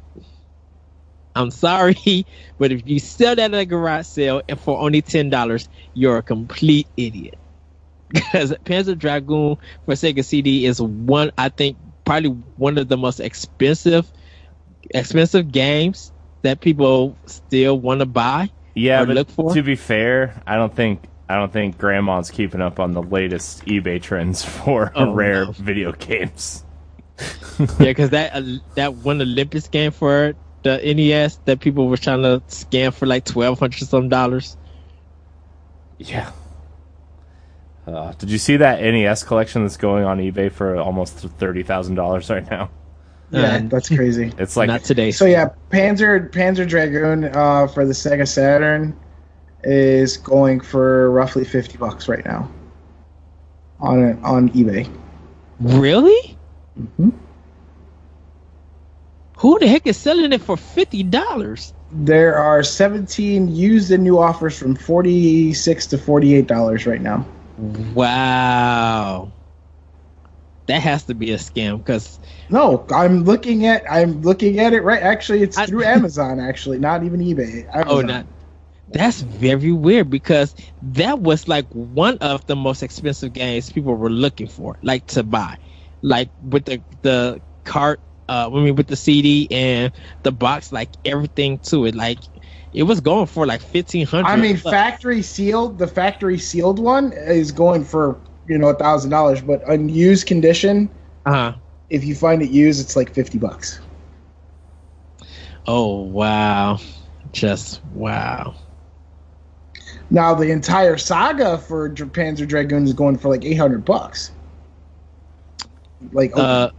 I'm sorry, but if you sell that at a garage sale and for only ten dollars, you're a complete idiot. Because Panzer Dragoon for Sega CD is one, I think, probably one of the most expensive, expensive games that people still want to buy. Yeah, Or but look for? to be fair, I don't think I don't think Grandma's keeping up on the latest eBay trends for Oh, rare no. video games. yeah, because that uh, that one Olympus game for the NES that people were trying to scam for like twelve hundred some dollars. Yeah. Uh, did you see that NES collection that's going on eBay for almost thirty thousand dollars right now? yeah, Uh, that's crazy. It's like Not today. So yeah, Panzer Panzer Dragoon uh, for the Sega Saturn is going for roughly fifty bucks right now on on eBay. really? Mhm. Who the heck is selling it for fifty dollars? There are 17 used and new offers from 46 to 48 dollars right now. Wow, that has to be a scam because No, I'm looking at I'm looking at it right. Actually, it's I- through Amazon. Actually, not even eBay. oh, not. That's very weird because that was like one of the most expensive games people were looking for, like to buy, like with the the cart. Uh, I mean, with the CD and the box, like everything to it, like it was going for like fifteen hundred. I mean, factory sealed. The factory sealed one is going for you know a thousand dollars, but unused condition, uh if you find it used, it's like 50 bucks. Oh wow, just wow. Now the entire saga for Panzer Dragoon is going for like 800 bucks. Like oh, Uh,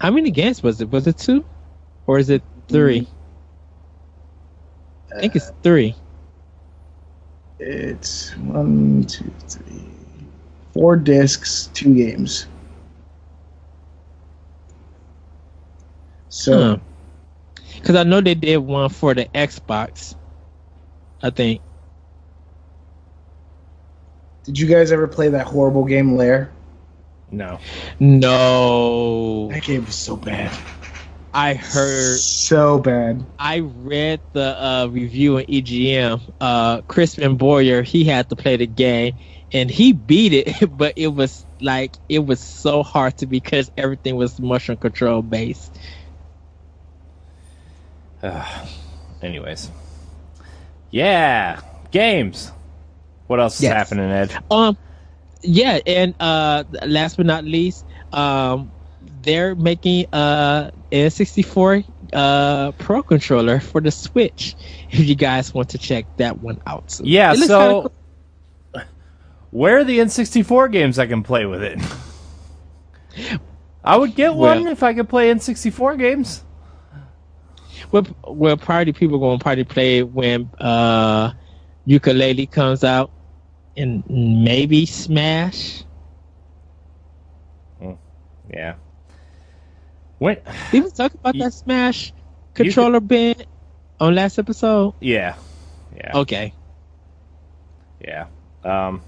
how many games was it? Was it two, or is it three? I think it's three. it's one, two, three, four discs, two games. So Because I know they did one for the Xbox. I think. did you guys ever play that horrible game Lair? No. No, That game was so bad. I heard. so bad. I read the uh, review in EGM. Uh, Crispin Boyer, he had to play the game, and he beat it, but it was like it was so hard to because everything was motion control based. Uh, Anyways. Yeah. Games. What else is Yes. happening, Ed? Um, yeah, and uh, last but not least, um, they're making uh N64 uh Pro controller for the Switch. If you guys want to check that one out, too. Yeah, so kinda where are the N64 games I can play with it? I would get one Well- if I could play N64 games. Well, well, party people going to party play when uh, Yooka-Laylee comes out, and maybe Smash. Yeah. When? Did we talk about You- that Smash controller bin on last episode? Yeah. Yeah. Okay. Yeah. Um.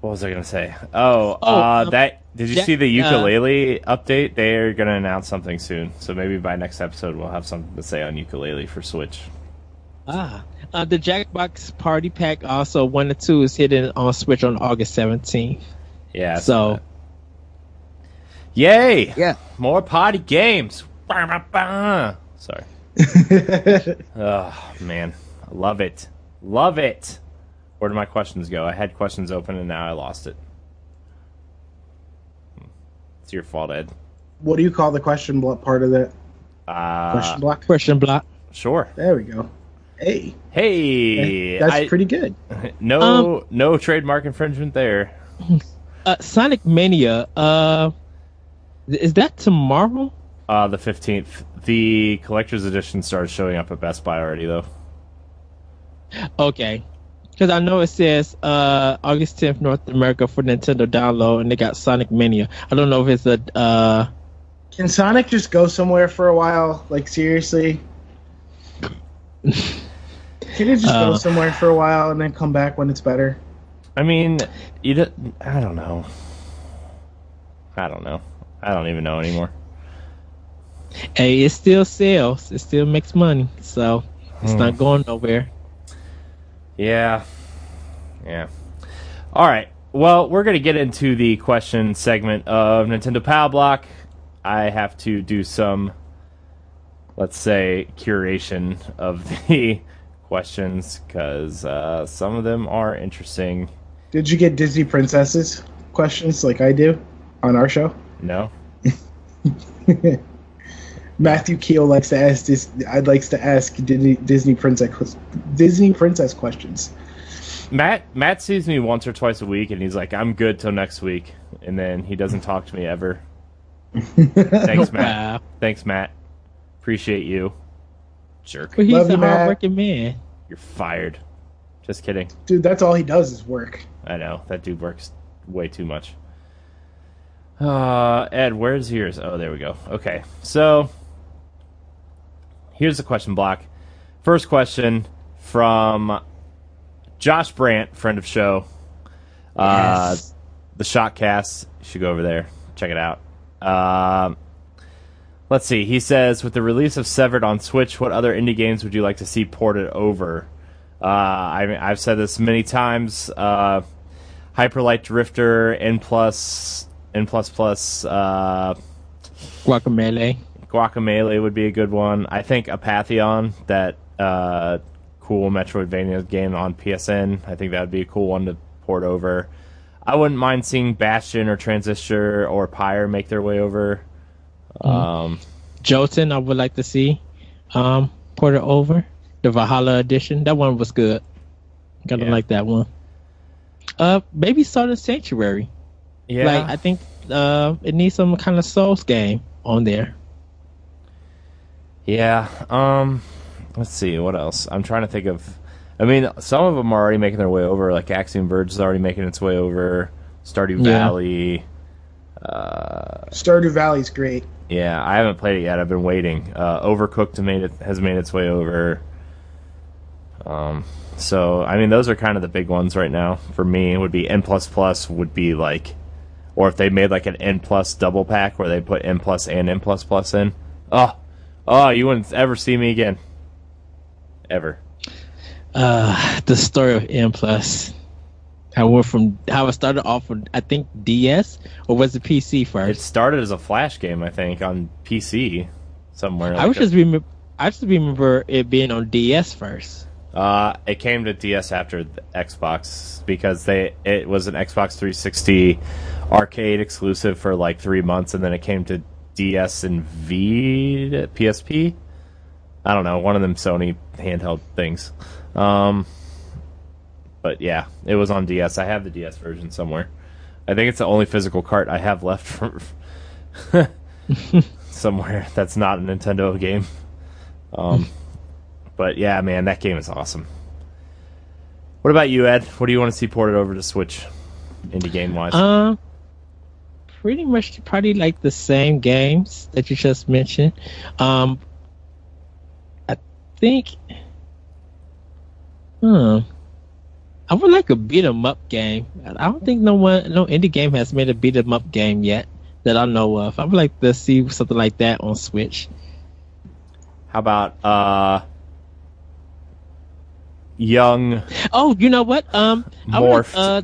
What was I gonna say? Oh, Oh, uh, um, that. Did you Jack- see the uh, Yooka-Laylee update? They're gonna announce something soon, so maybe by next episode we'll have something to say on Yooka-Laylee for Switch. Ah, uh, the Jackbox Party Pack also one and two is hitting on Switch on August seventeenth. Yeah. I So yay! yeah, More party games. Bah, bah, bah. Sorry. Oh man, I love it, love it. Where did my questions go? I had questions open and now I lost it. Hmm. It's your fault, Ed. what do you call the question block part of that Uh, question block? Question block. Sure. There we go. Hey, Hey, that's I- pretty good. no Um, no trademark infringement there. Uh, Sonic Mania. Uh, is that tomorrow? Uh, the fifteenth. The collector's edition started showing up at Best Buy already, though. Okay. Because I know it says uh, August 10th, North America for Nintendo download, and they got Sonic Mania. I don't know if it's a. Uh, Can Sonic just go somewhere for a while? Like seriously? Can it just go Uh. somewhere for a while and then come back when it's better? I mean, you. don't- I don't know. I don't know. I don't even know anymore. hey, it still sells. It still makes money. So it's Hmm. not going nowhere. Yeah. Yeah. All right. Well, we're going to get into the question segment of Nintendo Power Block. I have to do some, let's say, curation of the questions because uh, some of them are interesting. Did you get Disney princesses questions like I do on our show? No? Matthew Keel likes to ask this. I'd likes to ask Disney, Disney princess Disney princess questions. Matt Matt sees me once or twice a week and he's like, I'm good till next week. And then he doesn't talk to me ever. Thanks, Matt. Thanks, Matt. Appreciate you. Jerk. But he's Love a you, Matt. hardworking man. You're fired. Just kidding. Dude, that's all he does is work. I know that dude works way too much. Uh, Ed, where's yours? Oh, there we go. Okay, so here's the question block. First question from Josh Brandt, friend of show. Uh, Yes. the Shotcast. You should go over there, check it out. Um, let's see. He says, with the release of Severed on Switch, what other indie games would you like to see ported over? Uh, I mean, I've said this many times. Uh, Hyper Light Drifter, N plus, N plus plus, uh, Guacamelee. Guacamelee would be a good one. I think Apotheon, that uh, cool Metroidvania game on PSN. I think that would be a cool one to port over. I wouldn't mind seeing Bastion or Transistor or Pyre make their way over. Um, Jotun, I would like to see um, ported over. The Valhalla edition. That one was good. Kind of Yeah. like that one. Uh, maybe Salt and Sanctuary. yeah, Like I think uh, it needs some kind of Souls game on there. yeah. Um, let's see what else. I'm trying to think of. I mean, some of them are already making their way over. Like Axiom Verge is already making its way over. Stardew Yeah. Valley. Uh, Stardew Valley's great. Yeah, I haven't played it yet. I've been waiting. Uh, Overcooked made it has made its way over. Um, so I mean, those are kind of the big ones right now for me. Would be N plus plus would be like, or if they made like an N plus double pack where they put N plus and N plus plus in. Oh, oh, you wouldn't ever see me again. Ever. Uh, the story of N plus. How it went from how it started off with I think DS or was it PC first? It started as a flash game, I think, on PC somewhere. I like a- just remember I just remember it being on DS first. Uh, it came to DS after the Xbox because they it was an Xbox 360 arcade exclusive for like three months, and then it came to DS and V PSP. I don't know, one of them Sony handheld things. Um, but yeah, it was on DS. I have the DS version somewhere. I think it's the only physical cart I have left from somewhere that's not a Nintendo game. Um, but yeah, man, that game is awesome. What about you, Ed? What do you want to see ported over to Switch, indie game wise? Um, pretty much probably like the same games that you just mentioned. Um, I think, hmm, I would like a beat 'em up game. I don't think no one, no indie game has made a beat 'em up game yet that I know of. I would like to see something like that on Switch. How about uh, young Oh, you know what? Um, I would uh,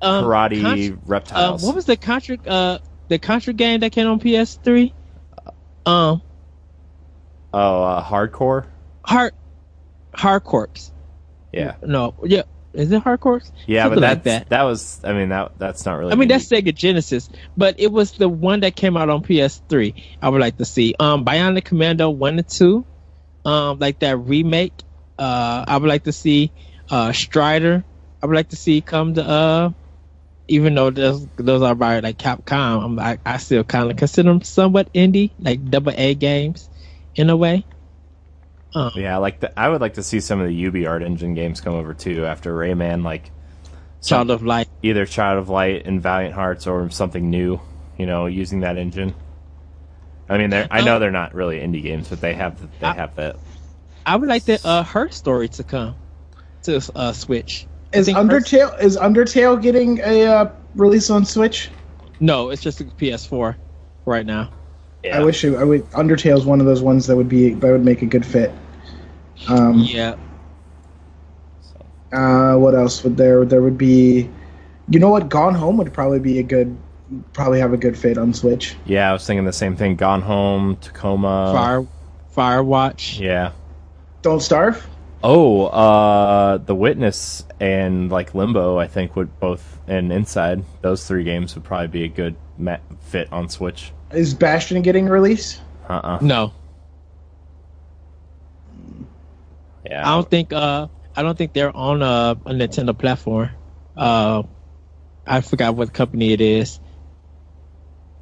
um, karate Contra- uh, reptiles? what was the Contra, uh, the Contra game that came on PS3? Um, oh, uh, hardcore. Hard, Hard Corps. Yeah, No, yeah, Is it Hard Corps? Yeah, Something but like that. that was. I mean, that that's not really. I mean, that's Sega Genesis, but it was the one that came out on PS3. I would like to see um Bionic Commando one and two, um like that remake. Uh, I would like to see uh Strider. I would like to see come to uh, even though those those are by like Capcom, I'm, I I still kind of consider them somewhat indie, like double A games, in a way. Um, Yeah, like the, I would like to see some of the UbiArt Engine games come over too after Rayman, like Child of Light. either Child of Light and Valiant Hearts or something new. You know, using that engine. I mean, they're, I know Oh. they're not really indie games, but they have they I- have that. I would like the uh her story to come to uh Switch. Is think Undertale is Undertale getting a uh, release on Switch? No, it's just a PS4 right now. Yeah. I wish it, I would. Undertale is one of those ones that would be that would make a good fit. Um, Yeah. uh, what else would there? There would be, you know what? Gone Home would probably be a good, probably have a good fit on Switch. Yeah, I was thinking the same thing. Gone Home, Tacoma. Fire Firewatch. Yeah. Don't Starve. Oh, uh, The Witness and like Limbo, I think would both and Inside. Those three games would probably be a good ma- fit on Switch. Is Bastion getting released? Uh uh No. Yeah. I don't think uh I don't think they're on a, a Nintendo platform. Uh I forgot what company it is.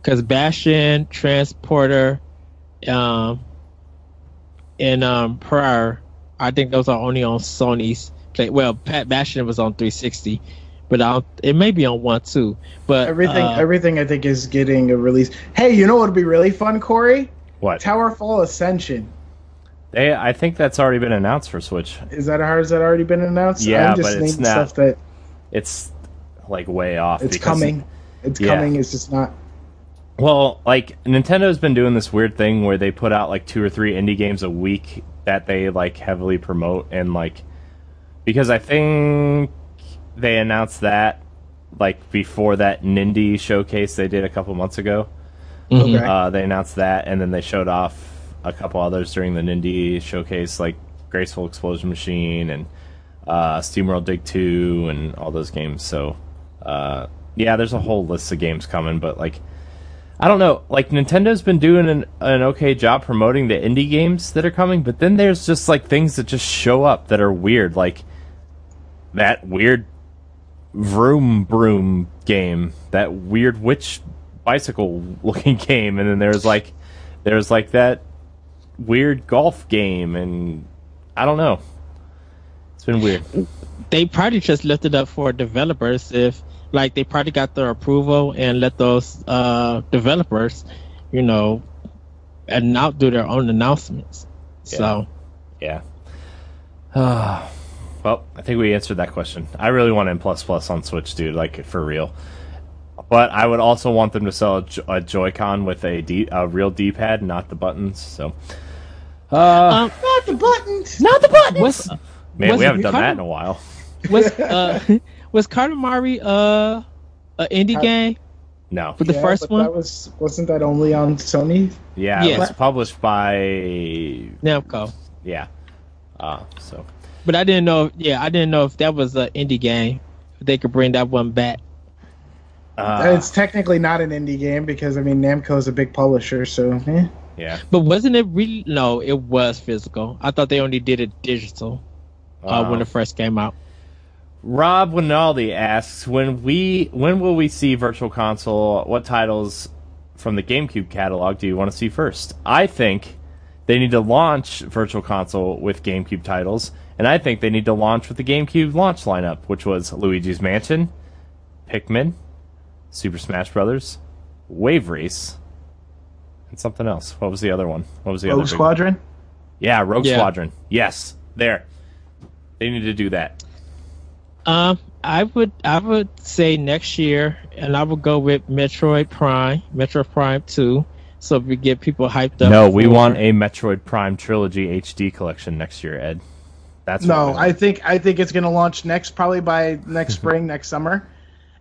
Cuz Bastion, Transporter, um and um Pyre, I think those are only on Sony's play. Well, Pat Bastion was on 360, but I don't, it may be on one too. But Everything, uh, everything I think is getting a release. Hey, you know what would be really fun, Corey? what? Towerfall Ascension. They, I think that's already been announced for Switch. Is that has that already been announced? Yeah, I'm just but it's not- stuff that It's like way off. it's because- coming. It's Yeah. coming. It's just not. Well, like Nintendo's been doing this weird thing where they put out like two or three indie games a week that they like heavily promote and like because I think they announced that like before that Nindie showcase they did a couple months ago. mhm. Uh, they announced that and then they showed off a couple others during the Nindie showcase like Graceful Explosion Machine and uh, SteamWorld Dig 2 and all those games. So uh, yeah, there's a whole list of games coming, but like I don't know. Like Nintendo's been doing an, an okay job promoting the indie games that are coming, but then there's just like things that just show up that are weird, like that weird Vroom Broom game, that weird witch bicycle looking game, and then there's like there's like that weird golf game, and I don't know. It's been weird. they probably just left it up for developers if like they probably got their approval and let those uh developers you know and now do their own announcements so Yeah. well, I think we answered that question. I really want N plus plus on Switch, dude. Like for real. But I would also want them to sell a, Jo- a Joy-Con with a, D, a real D-pad, not the buttons. So, uh, um Not the buttons. not the buttons. what's Man, was we haven't done Ricardo? that in a while. was uh was Katamari uh a indie game No. for the Yeah, first but one That was wasn't that only on Sony? Yeah, it was published by. Namco Yeah. Uh, so but I didn't know yeah I didn't know if that was an indie game if they could bring that one back uh, it's technically not an indie game because I mean Namco is a big publisher, so eh. yeah. but wasn't it really no it was physical I thought they only did it digital uh, when it first came out Rob Winaldi asks when we when will we see Virtual Console? What titles from the GameCube catalog do you want to see first? I think they need to launch Virtual Console with GameCube titles, and I think they need to launch with the GameCube launch lineup, which was Luigi's Mansion, Pikmin, Super Smash Brothers, Wave Race, and something else. What was the other one? What was the Rogue other? big- Squadron. Yeah, Rogue Yeah. Squadron. Yes, there. They need to do that. Um, I would I would say next year, and I would go with Metroid Prime, Metroid Prime Two, so we get people hyped up. No, we for- want a Metroid Prime trilogy HD collection next year, Ed. That's No. I think I think it's going to launch next, probably by next spring, next summer,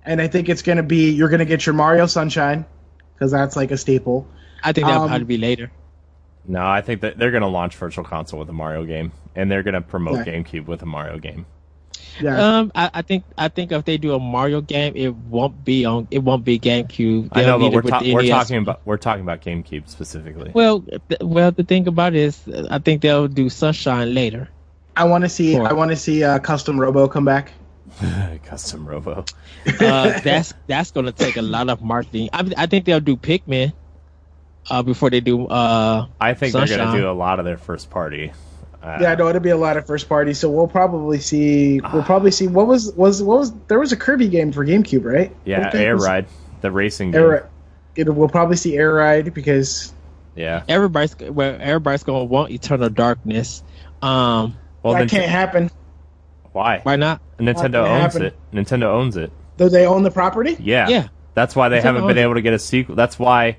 and I think it's going to be you're going to get your Mario Sunshine because that's like a staple. I think that'll um, probably be later. no, I think that they're going to launch Virtual Console with a Mario game, and they're going to promote Yeah. GameCube with a Mario game. Yeah. Um, I, I think I think if they do a Mario game, it won't be on. It won't be GameCube. I know, but we're, ta- we're talking about we're talking about GameCube specifically. Well, th- well, the thing about it is, uh, I think they'll do Sunshine later. I want to see. Sure. I want to see uh, Custom Robo come back. Custom Robo. Uh, that's that's going to take a lot of marketing. I, I think they'll do Pikmin uh, before they do. Uh, I think they're going to do a lot of their first party. Uh, Yeah, no, it'll be a lot of first party. So we'll probably see. We'll probably see. What was was what was there was a Kirby game for GameCube, right? yeah, I think it Air was- Ride, the racing game. Air. It, we'll probably see Air Ride because Yeah. everybody's well, everybody's going to want Eternal Darkness. Um, Well, that then can't happen. Why? why not? Nintendo owns happen. it. Nintendo owns it. Though they own the property. Yeah. Yeah. That's why they Nintendo haven't been able to get a sequel. That's why.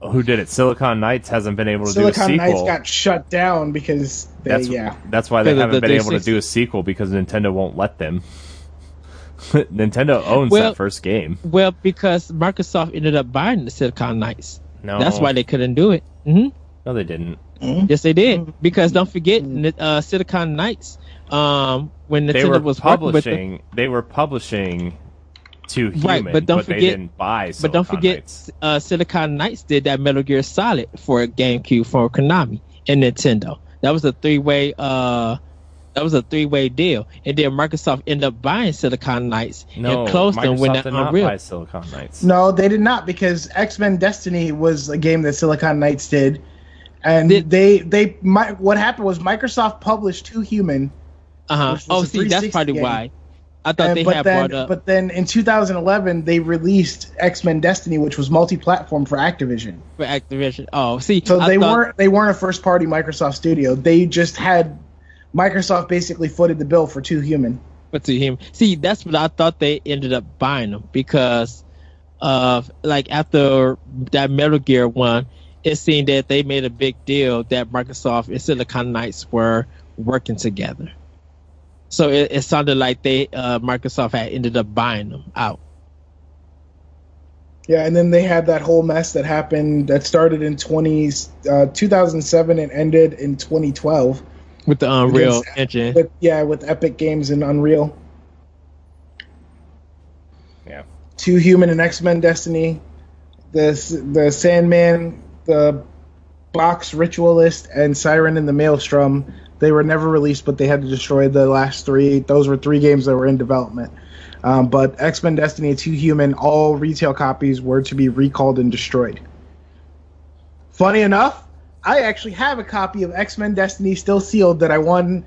Who did it? Silicon Knights hasn't been able to Silicon do a sequel. Silicon Knights got shut down because they that's yeah. That's why they Because haven't the been able to do a sequel because Nintendo won't let them. Nintendo owns Well- that first game. Well, because Microsoft ended up buying the Silicon Knights. No, That's why they couldn't do it. hmm No, they didn't. Yes, they did. Because don't forget, uh, Silicon Knights. Um, when They Nintendo were was working with them- publishing. They were publishing Too Human, Right, but don't they forget- didn't buy. But don't forget, Knights. uh, Silicon Knights did that Metal Gear Solid for GameCube for Konami and Nintendo. That was a three way. Uh, that was a three way deal, and then Microsoft ended up buying Silicon Knights no, and closed them when that Unreal. buy Silicon Knights. No, they did not because X Men Destiny was a game that Silicon Knights did, and Did- they they my, what happened was Microsoft published Too Human, Uh huh. Oh, see, that's probably game. why. I thought and, they had then brought up. but then in 2011 they released X Men Destiny, which was multi-platform for Activision. for Activision. Oh, see, So I they thought- weren't they weren't a first party Microsoft studio. They just had Microsoft basically footed the bill for Too Human. But to him, see, that's what I thought they ended up buying them because of like after that Metal Gear one, it seemed that they made a big deal that Microsoft and Silicon Knights were working together. So it, it sounded like they uh, Microsoft had ended up buying them out. Yeah, and then they had that whole mess that happened that started in 20 uh, 2007 and ended in 2012. with the Unreal Because- Engine. With yeah, with Epic Games and Unreal. Yeah. Too Human and X Men Destiny, the the Sandman, the Box Ritualist, and Siren and the Maelstrom. They were never released, but they had to destroy the last three. Those were three games that were in development. Um, but X Men Destiny Too Human, all retail copies were to be recalled and destroyed. Funny enough, I actually have a copy of X Men Destiny still sealed that I won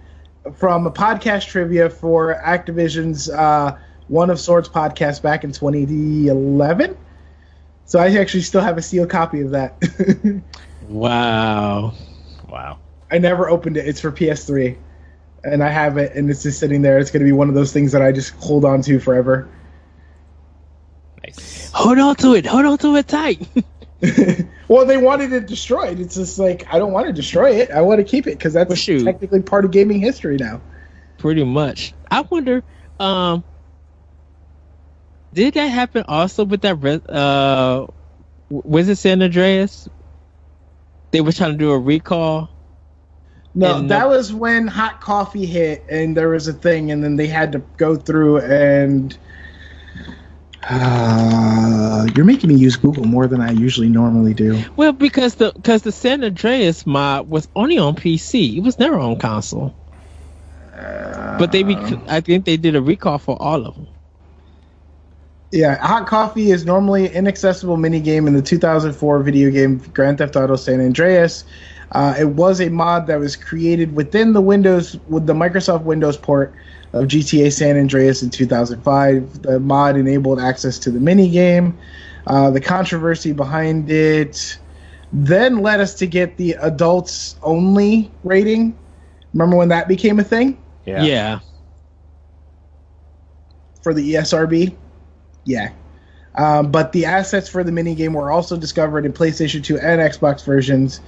from a podcast trivia for Activision's uh, One of Swords podcast back in 2011. So I actually still have a sealed copy of that. Wow. Wow. I never opened it. It's for PS3, and I have it, and it's just sitting there. It's going to be one of those things that I just hold on to forever. Nice. Hold on to it. Hold on to it tight. well, they wanted it destroyed. It's just like I don't want to destroy it. I want to keep it because that's Well, shoot. technically part of gaming history now. Pretty much. I wonder, um, did that happen also with that, uh, was it San Andreas? They were trying to do a recall. No, that was when hot coffee hit, and there was a thing, and then they had to go through and. Uh, you're making me use Google more than I usually normally do. Well, because the because the San Andreas mod was only on PC. It was never on console. But they, rec- I think they did a recall for all of them. Yeah, hot coffee is normally an inaccessible minigame in the 2004 video game Grand Theft Auto San Andreas. Uh, it was a mod that was created within the Windows with the Microsoft Windows port of GTA San Andreas in 2005. The mod enabled access to the minigame. Uh, the controversy behind it then led us to get the adults only rating. Remember when that became a thing Yeah. Yeah. for the ESRB? Yeah. Um, but the assets for the minigame were also discovered in PlayStation 2 and Xbox versions.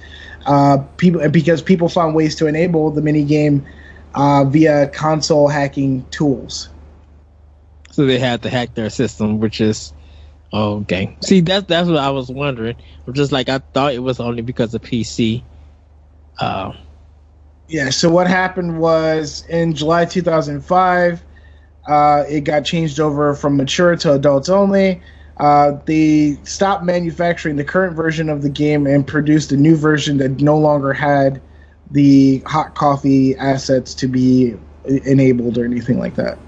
Uh, people because people found ways to enable the minigame uh, via console hacking tools. So they had to hack their system, which is oh, okay. See, that's that's what I was wondering. I'm just like I thought it was only because of PC. Uh, Yeah. So what happened was in July 2005, uh, it got changed over from mature to adults only. Uh, they stopped manufacturing the current version of the game and produced a new version that no longer had the hot coffee assets to be enabled or anything like that.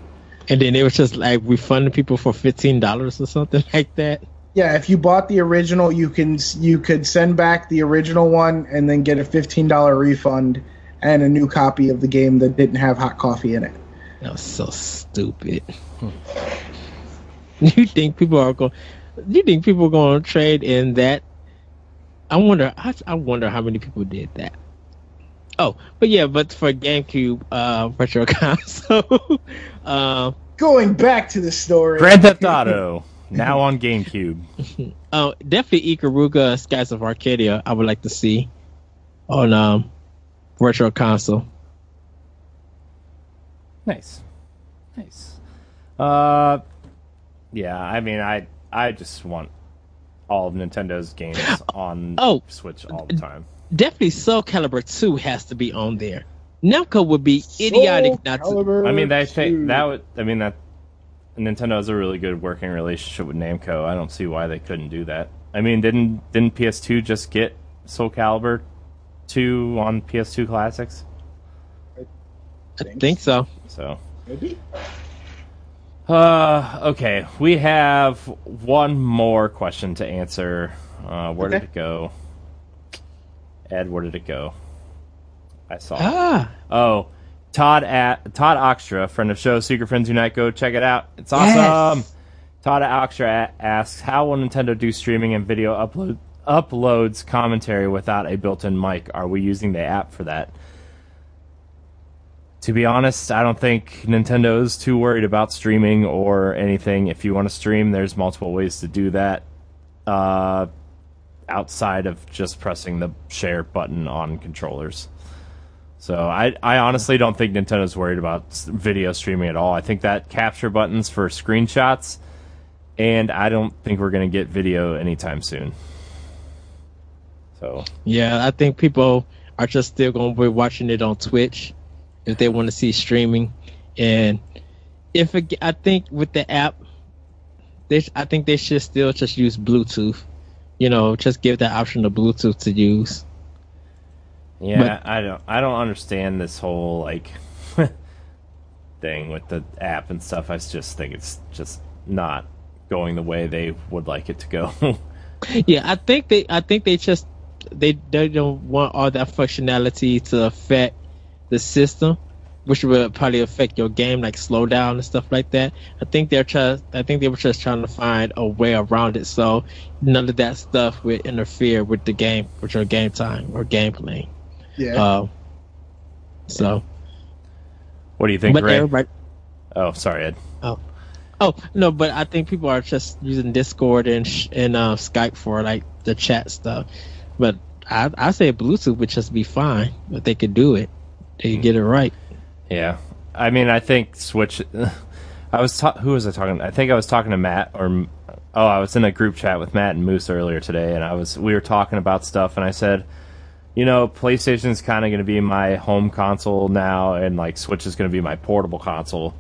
And then it was just like refunding people for fifteen dollars or something like that. Yeah, if you bought the original, you can you could send back the original one and then get a fifteen dollar refund and a new copy of the game that didn't have hot coffee in it. That was so stupid. you think people are going? You think people are going to trade in that? I wonder. I, I wonder how many people did that. Oh, but yeah, but for GameCube uh, Retro Console, uh, Going back to the story, Grand Theft Auto now on GameCube. oh, definitely Ikaruga Skies of Arcadia. I would like to see on um, Retro Console. Nice, nice. Uh, yeah. I mean, I I just want all of Nintendo's games on Oh. Switch all the time. Definitely Soul Calibur 2 has to be on there. Namco would be idiotic not to. Calibur I mean, they 2. think that would. I mean that Nintendo has a really good working relationship with Namco. I don't see why they couldn't do that. I mean, didn't didn't PS2 just get Soul Calibur two on PS2 classics? I think so. So Maybe. Uh, okay, we have one more question to answer. Uh, where did it go? Ed, where did it go? I saw. it. Ah, Oh, Todd at Todd Oxtra, friend of show, Secret Friends Unite. Go check it out. It's awesome. Yes. Todd Oxtra asks, "How will Nintendo do streaming and video upload uploads commentary without a built-in mic? Are we using the app for that?" To be honest, I don't think Nintendo is too worried about streaming or anything. If you want to stream, there's multiple ways to do that. Uh, outside of just pressing the share button on controllers. So I, I honestly don't think Nintendo's worried about video streaming at all. I think that capture buttons for screenshots, and I don't think we're going to get video anytime soon. So yeah. I think people are just still going to be watching it on Twitch if they want to see streaming. And if it, I think with the app, they I think they should still just use Bluetooth. You know, just give that option of Bluetooth to use. yeah, I don't I don't understand this whole like thing with the app and stuff. I just think it's just not going the way they would like it to go. Yeah, I think they I think they just they they don't want all that functionality to affect the system, which would probably affect your game like slowdown and stuff like that. I think they're just I think they were just trying to find a way around it so none of that stuff would interfere with the game with your game time or gameplay. Yeah. Uh, so what do you think, but Rey? everybody Oh, sorry, Ed. Oh. Oh no, but I think people are just using Discord and sh- and uh, Skype for like the chat stuff. But I I say Bluetooth would just be fine if they could do it. Could get it right. Yeah, I mean, I think Switch. I was ta- who was I talking? I think I was talking to Matt or oh, I was in a group chat with Matt and Moose earlier today, and I was we were talking about stuff, and I said, you know, PlayStation's kind of going to be my home console now, and like Switch is going to be my portable console.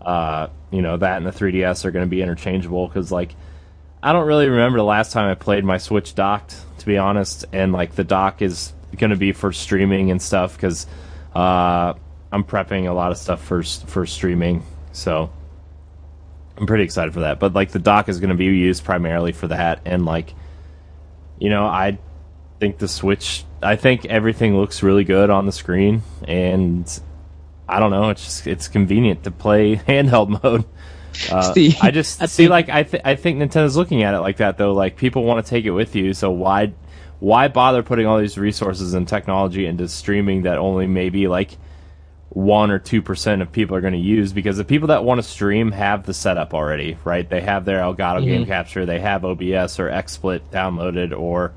Uh, you know, that and the 3DS are going to be interchangeable because like I don't really remember the last time I played my Switch docked, to be honest. And like the dock is going to be for streaming and stuff because uh, I'm prepping a lot of stuff for for streaming. So I'm pretty excited for that. But like the dock is going to be used primarily for that, and like you know, I think the Switch. I think everything looks really good on the screen, and I don't know. It's just it's convenient to play handheld mode. Uh, See, I just I see think- like I th- I think Nintendo's looking at it like that though. Like people want to take it with you, so why why bother putting all these resources and technology into streaming that only maybe like one or two percent of people are going to use? Because the people that want to stream have the setup already, right? They have their Elgato game mm-hmm. capture, they have OBS or XSplit downloaded, or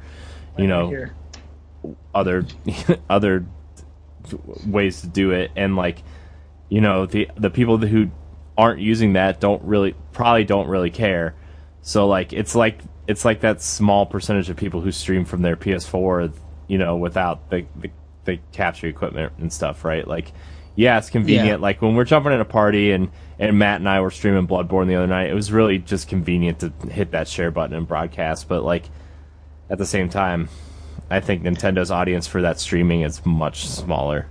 you know Here. other other ways to do it and like you know the the people who aren't using that don't really probably don't really care so like it's like it's like that small percentage of people who stream from their PS4 you know without the, the the capture equipment and stuff, right? Like, yeah, it's convenient. Yeah. Like when we're jumping in a party and and Matt and I were streaming Bloodborne the other night, it was really just convenient to hit that share button and broadcast. But like at the same time, I think Nintendo's audience for that streaming is much smaller.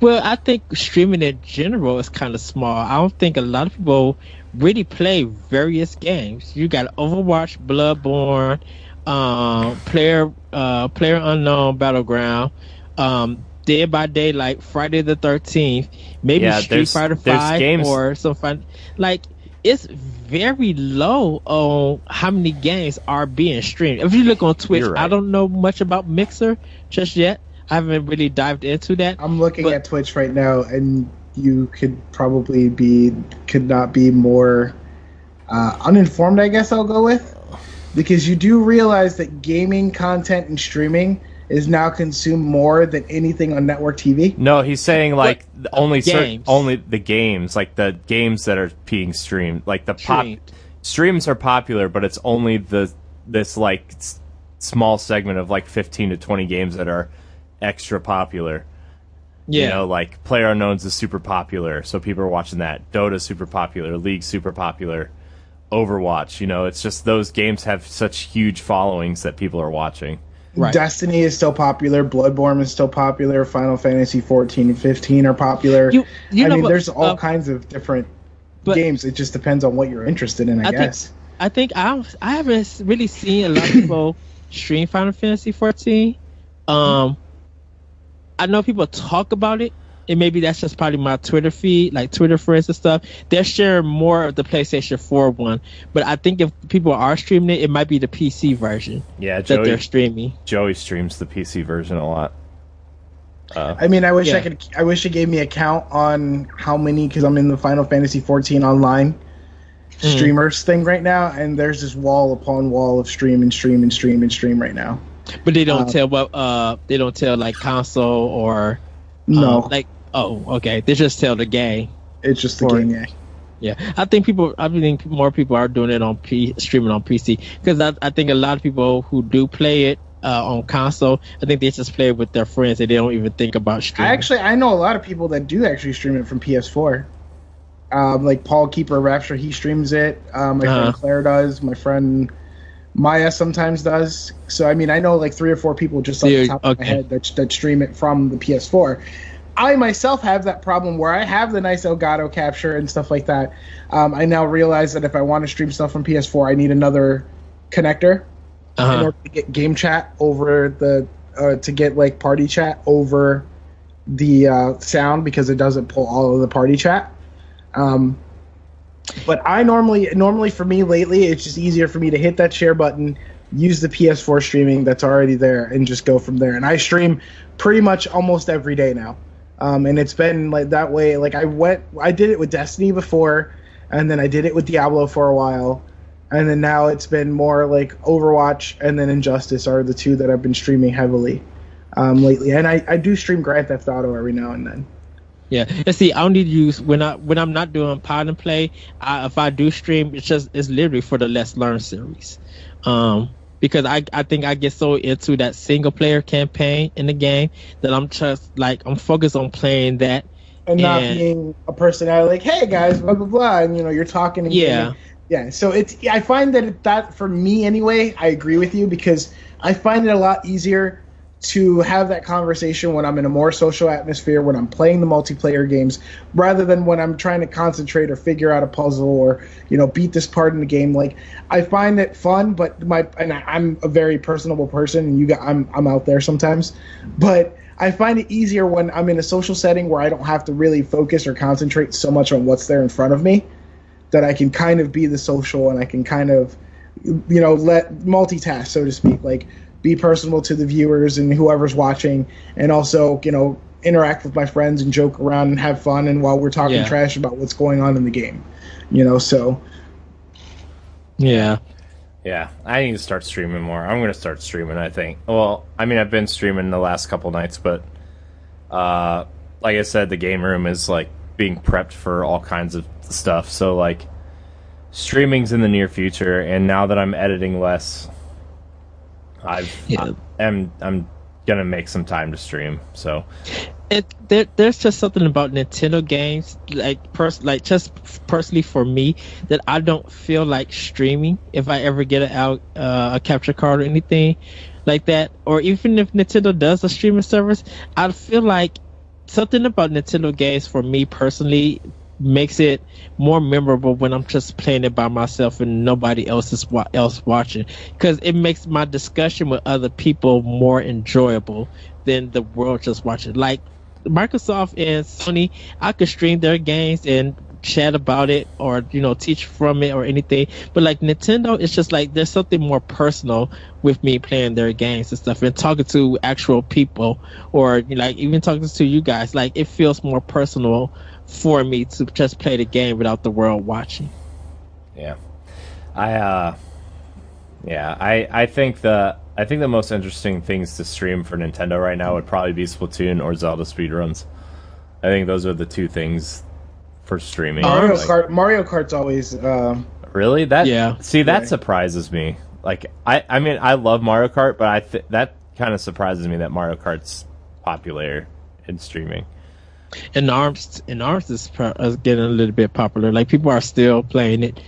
Well, I think streaming in general is kind of small. I don't think a lot of people really play various games. You got Overwatch, Bloodborne, um, Player uh, Player Unknown Battleground, um, Dead by Daylight, Friday the Thirteenth, maybe Yeah, Street Fighter Five games- or some fun. Like it's very low on how many games are being streamed. If you look on Twitch, right. I don't know much about Mixer just yet. I haven't really dived into that. I'm looking But- at Twitch right now, and you could probably be could not be more uh, uninformed. I guess I'll go with because you do realize that gaming content and streaming is now consumed more than anything on network TV. No, he's saying like the only cer- Games. only the games, like the games that are being streamed, like the pop Streamed. streams are popular, but it's only the this like s- small segment of like 15 to 20 games that are extra popular. Yeah. You know, like Player Unknowns is super popular, so people are watching that. Dota's super popular, League's super popular, Overwatch, you know, it's just those games have such huge followings that people are watching. Right. Destiny is still popular. Bloodborne is still popular. Final Fantasy 14 and 15 are popular. You- you I know mean, what, there's all uh, kinds of different but- games. It just depends on what you're interested in, I, I think- guess. I think I I haven't really seen a lot of people stream Final Fantasy 14. Um, I know people talk about it, and maybe that's just probably my Twitter feed, like Twitter friends and stuff. They're sharing more of the PlayStation 4 one, but I think if people are streaming it, it might be the PC version Yeah, that they're streaming. Joey streams the PC version a lot. Uh, I mean, I wish Yeah. I could. I wish it gave me a count on how many because I'm in the Final Fantasy 14 online Mm. streamers thing right now, and there's this wall upon wall of stream and stream and stream and stream right now. But they don't Uh, tell what uh they don't tell like console or No, um, like oh okay they just tell the game. it's just the or- game. Yeah. Yeah, I think people. I think more people are doing it on P, streaming on PC because I, I think a lot of people who do play it uh, on console, I think they just play it with their friends and they don't even think about I actually I know a lot of people that do actually stream it from PS4. Um, like Paul Keeper Rapture, he streams it. Um, my Uh-huh. friend Claire does. My friend Maya sometimes does. So I mean, I know like three or four people just off the Yeah, top of my head that that stream it from the PS4. I myself have that problem where I have the nice Elgato capture and stuff like that. Um, I now realize that if I want to stream stuff from PS4, I need another connector uh-huh. order to get game chat over the uh, to get like party chat over the uh, sound because it doesn't pull all of the party chat. Um, but I normally normally for me lately it's just easier for me to hit that share button, use the PS4 streaming that's already there, and just go from there. And I stream pretty much almost every day now. Um, and it's been like that way. Like I went, I did it with Destiny before, and then I did it with Diablo for a while, and then now it's been more like Overwatch and then Injustice are the two that I've been streaming heavily um, lately. And I, I do stream Grand Theft Auto every now and then. Yeah, and see, I only use when I when I'm not doing pod and play. I, if I do stream, it's just it's literally for the Let's Learn series, um, because I I think I get so into that single player campaign in the game that I'm just like I'm focused on playing that. And not And- being a personality like, hey guys, blah blah blah, and you know you're talking. And Yeah. yeah. So it's I find that that for me anyway, I agree with you because I find it a lot easier to have that conversation when I'm in a more social atmosphere, when I'm playing the multiplayer games, rather than when I'm trying to concentrate or figure out a puzzle or you know beat this part in the game. Like I find it fun, but my and I, I'm a very personable person, and you got I'm I'm out there sometimes, but I find it easier when I'm in a social setting where I don't have to really focus or concentrate so much on what's there in front of me that I can kind of be the social and I can kind of you know let multitask so to speak like be personable to the viewers and whoever's watching and also you know interact with my friends and joke around and have fun and while we're talking Yeah. trash about what's going on in the game you know so Yeah, Yeah, I need to start streaming more. I'm gonna start streaming. I think. Well, I mean, I've been streaming the last couple nights, but uh, like I said, the game room is like being prepped for all kinds of stuff. So like, streaming's in the near future, and now that I'm editing less, I've Yeah. I, am I'm gonna make some time to stream. So it there, there's just something about Nintendo games, like pers- like just personally for me, that I don't feel like streaming if I ever get a out uh, a capture card or anything like that, or even if Nintendo does a streaming service, I feel like something about Nintendo games for me personally makes it more memorable when I'm just playing it by myself and nobody else is wa- else watching. Because it makes my discussion with other people more enjoyable than the world just watching. Like Microsoft and Sony, I could stream their games and chat about it or you know teach from it or anything. But like nintendo it's just like there's something more personal with me playing their games and stuff and talking to actual people or like even talking to you guys. Like it feels more personal for me to just play the game without the world watching yeah i uh yeah i i think the i think the most interesting things to stream for nintendo right now would probably be splatoon or zelda speedruns i think those are the two things for streaming. Mario Like, Kart. Mario Kart's always. Um, Really? That Yeah. See, that Right. surprises me. Like I I mean, I love Mario Kart, but I th- that kind of surprises me that Mario Kart's popular in streaming. And arms and arms is, pro- is getting a little bit popular like people are still playing it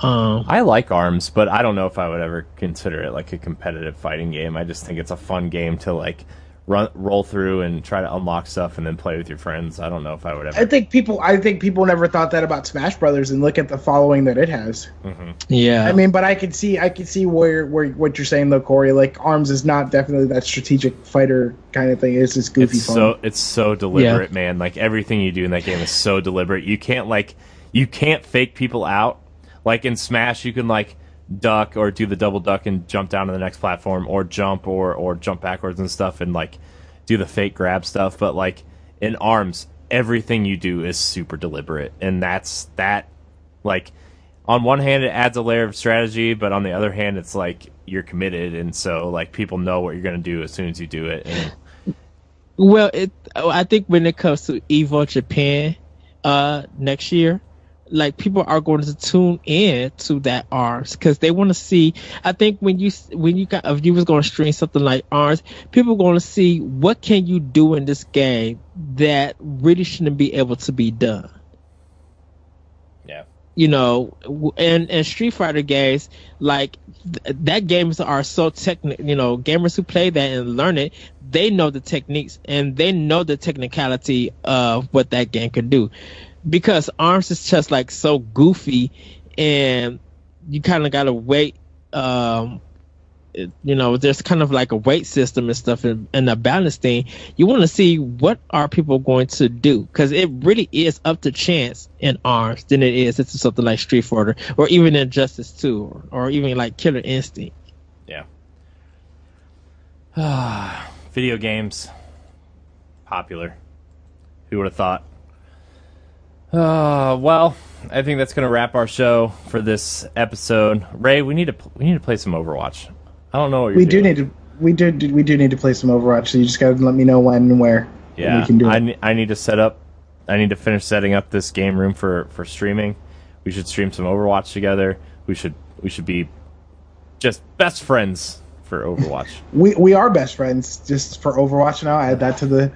um I like Arms, but I don't know if I would ever consider it like a competitive fighting game. I just think it's a fun game to like run roll through and try to unlock stuff and then play with your friends. I don't know if I would ever. I think people. I think people never thought that about Smash Brothers, and look at the following that it has. Mm-hmm. yeah I mean, but I can see. I can see where where what you're saying though, Corey. Like Arms is not definitely that strategic fighter kind of thing. It's just goofy it's fun. so it's so deliberate, man. Like everything you do in that game is so deliberate. You can't like you can't fake people out. Like in Smash, you can like duck or do the double duck and jump down to the next platform, or jump or or jump backwards and stuff, and like do the fake grab stuff. But like in Arms, everything you do is super deliberate, and that's that. Like on one hand, it adds a layer of strategy, but on the other hand, it's like you're committed, and so like people know what you're gonna do as soon as you do it. And Well, it. I think when it comes to Evo Japan, uh, next year, like people are going to tune in to that arms because they want to see. I think when you when you got if you was going to stream something like arms, people are going to see what can you do in this game that really shouldn't be able to be done yeah. you know, and and Street Fighter games like th- that games are so technical. You know, gamers who play that and learn it, they know the techniques and they know the technicality of what that game can do. Because Arms is just like so goofy, and you kind of gotta wait. Um, you know, there's kind of like a weight system and stuff and, and a balance thing. You want to see what are people going to do because it really is up to chance in arms than it is into something like Street Fighter or even Injustice 2 or, or even like Killer Instinct. Yeah. Video games. Popular. Who would have thought? Uh, well, I think that's going to wrap our show for this episode. Rey, we need to we need to play some Overwatch. I don't know what you're we do need to. We do. We do need to play some Overwatch. So you just gotta let me know when and where. Yeah, we can do I, it. ne- I need to set up. I need to finish setting up this game room for for streaming. We should stream some Overwatch together. We should we should be just best friends for Overwatch. we we are best friends. Just for Overwatch now. Add that to the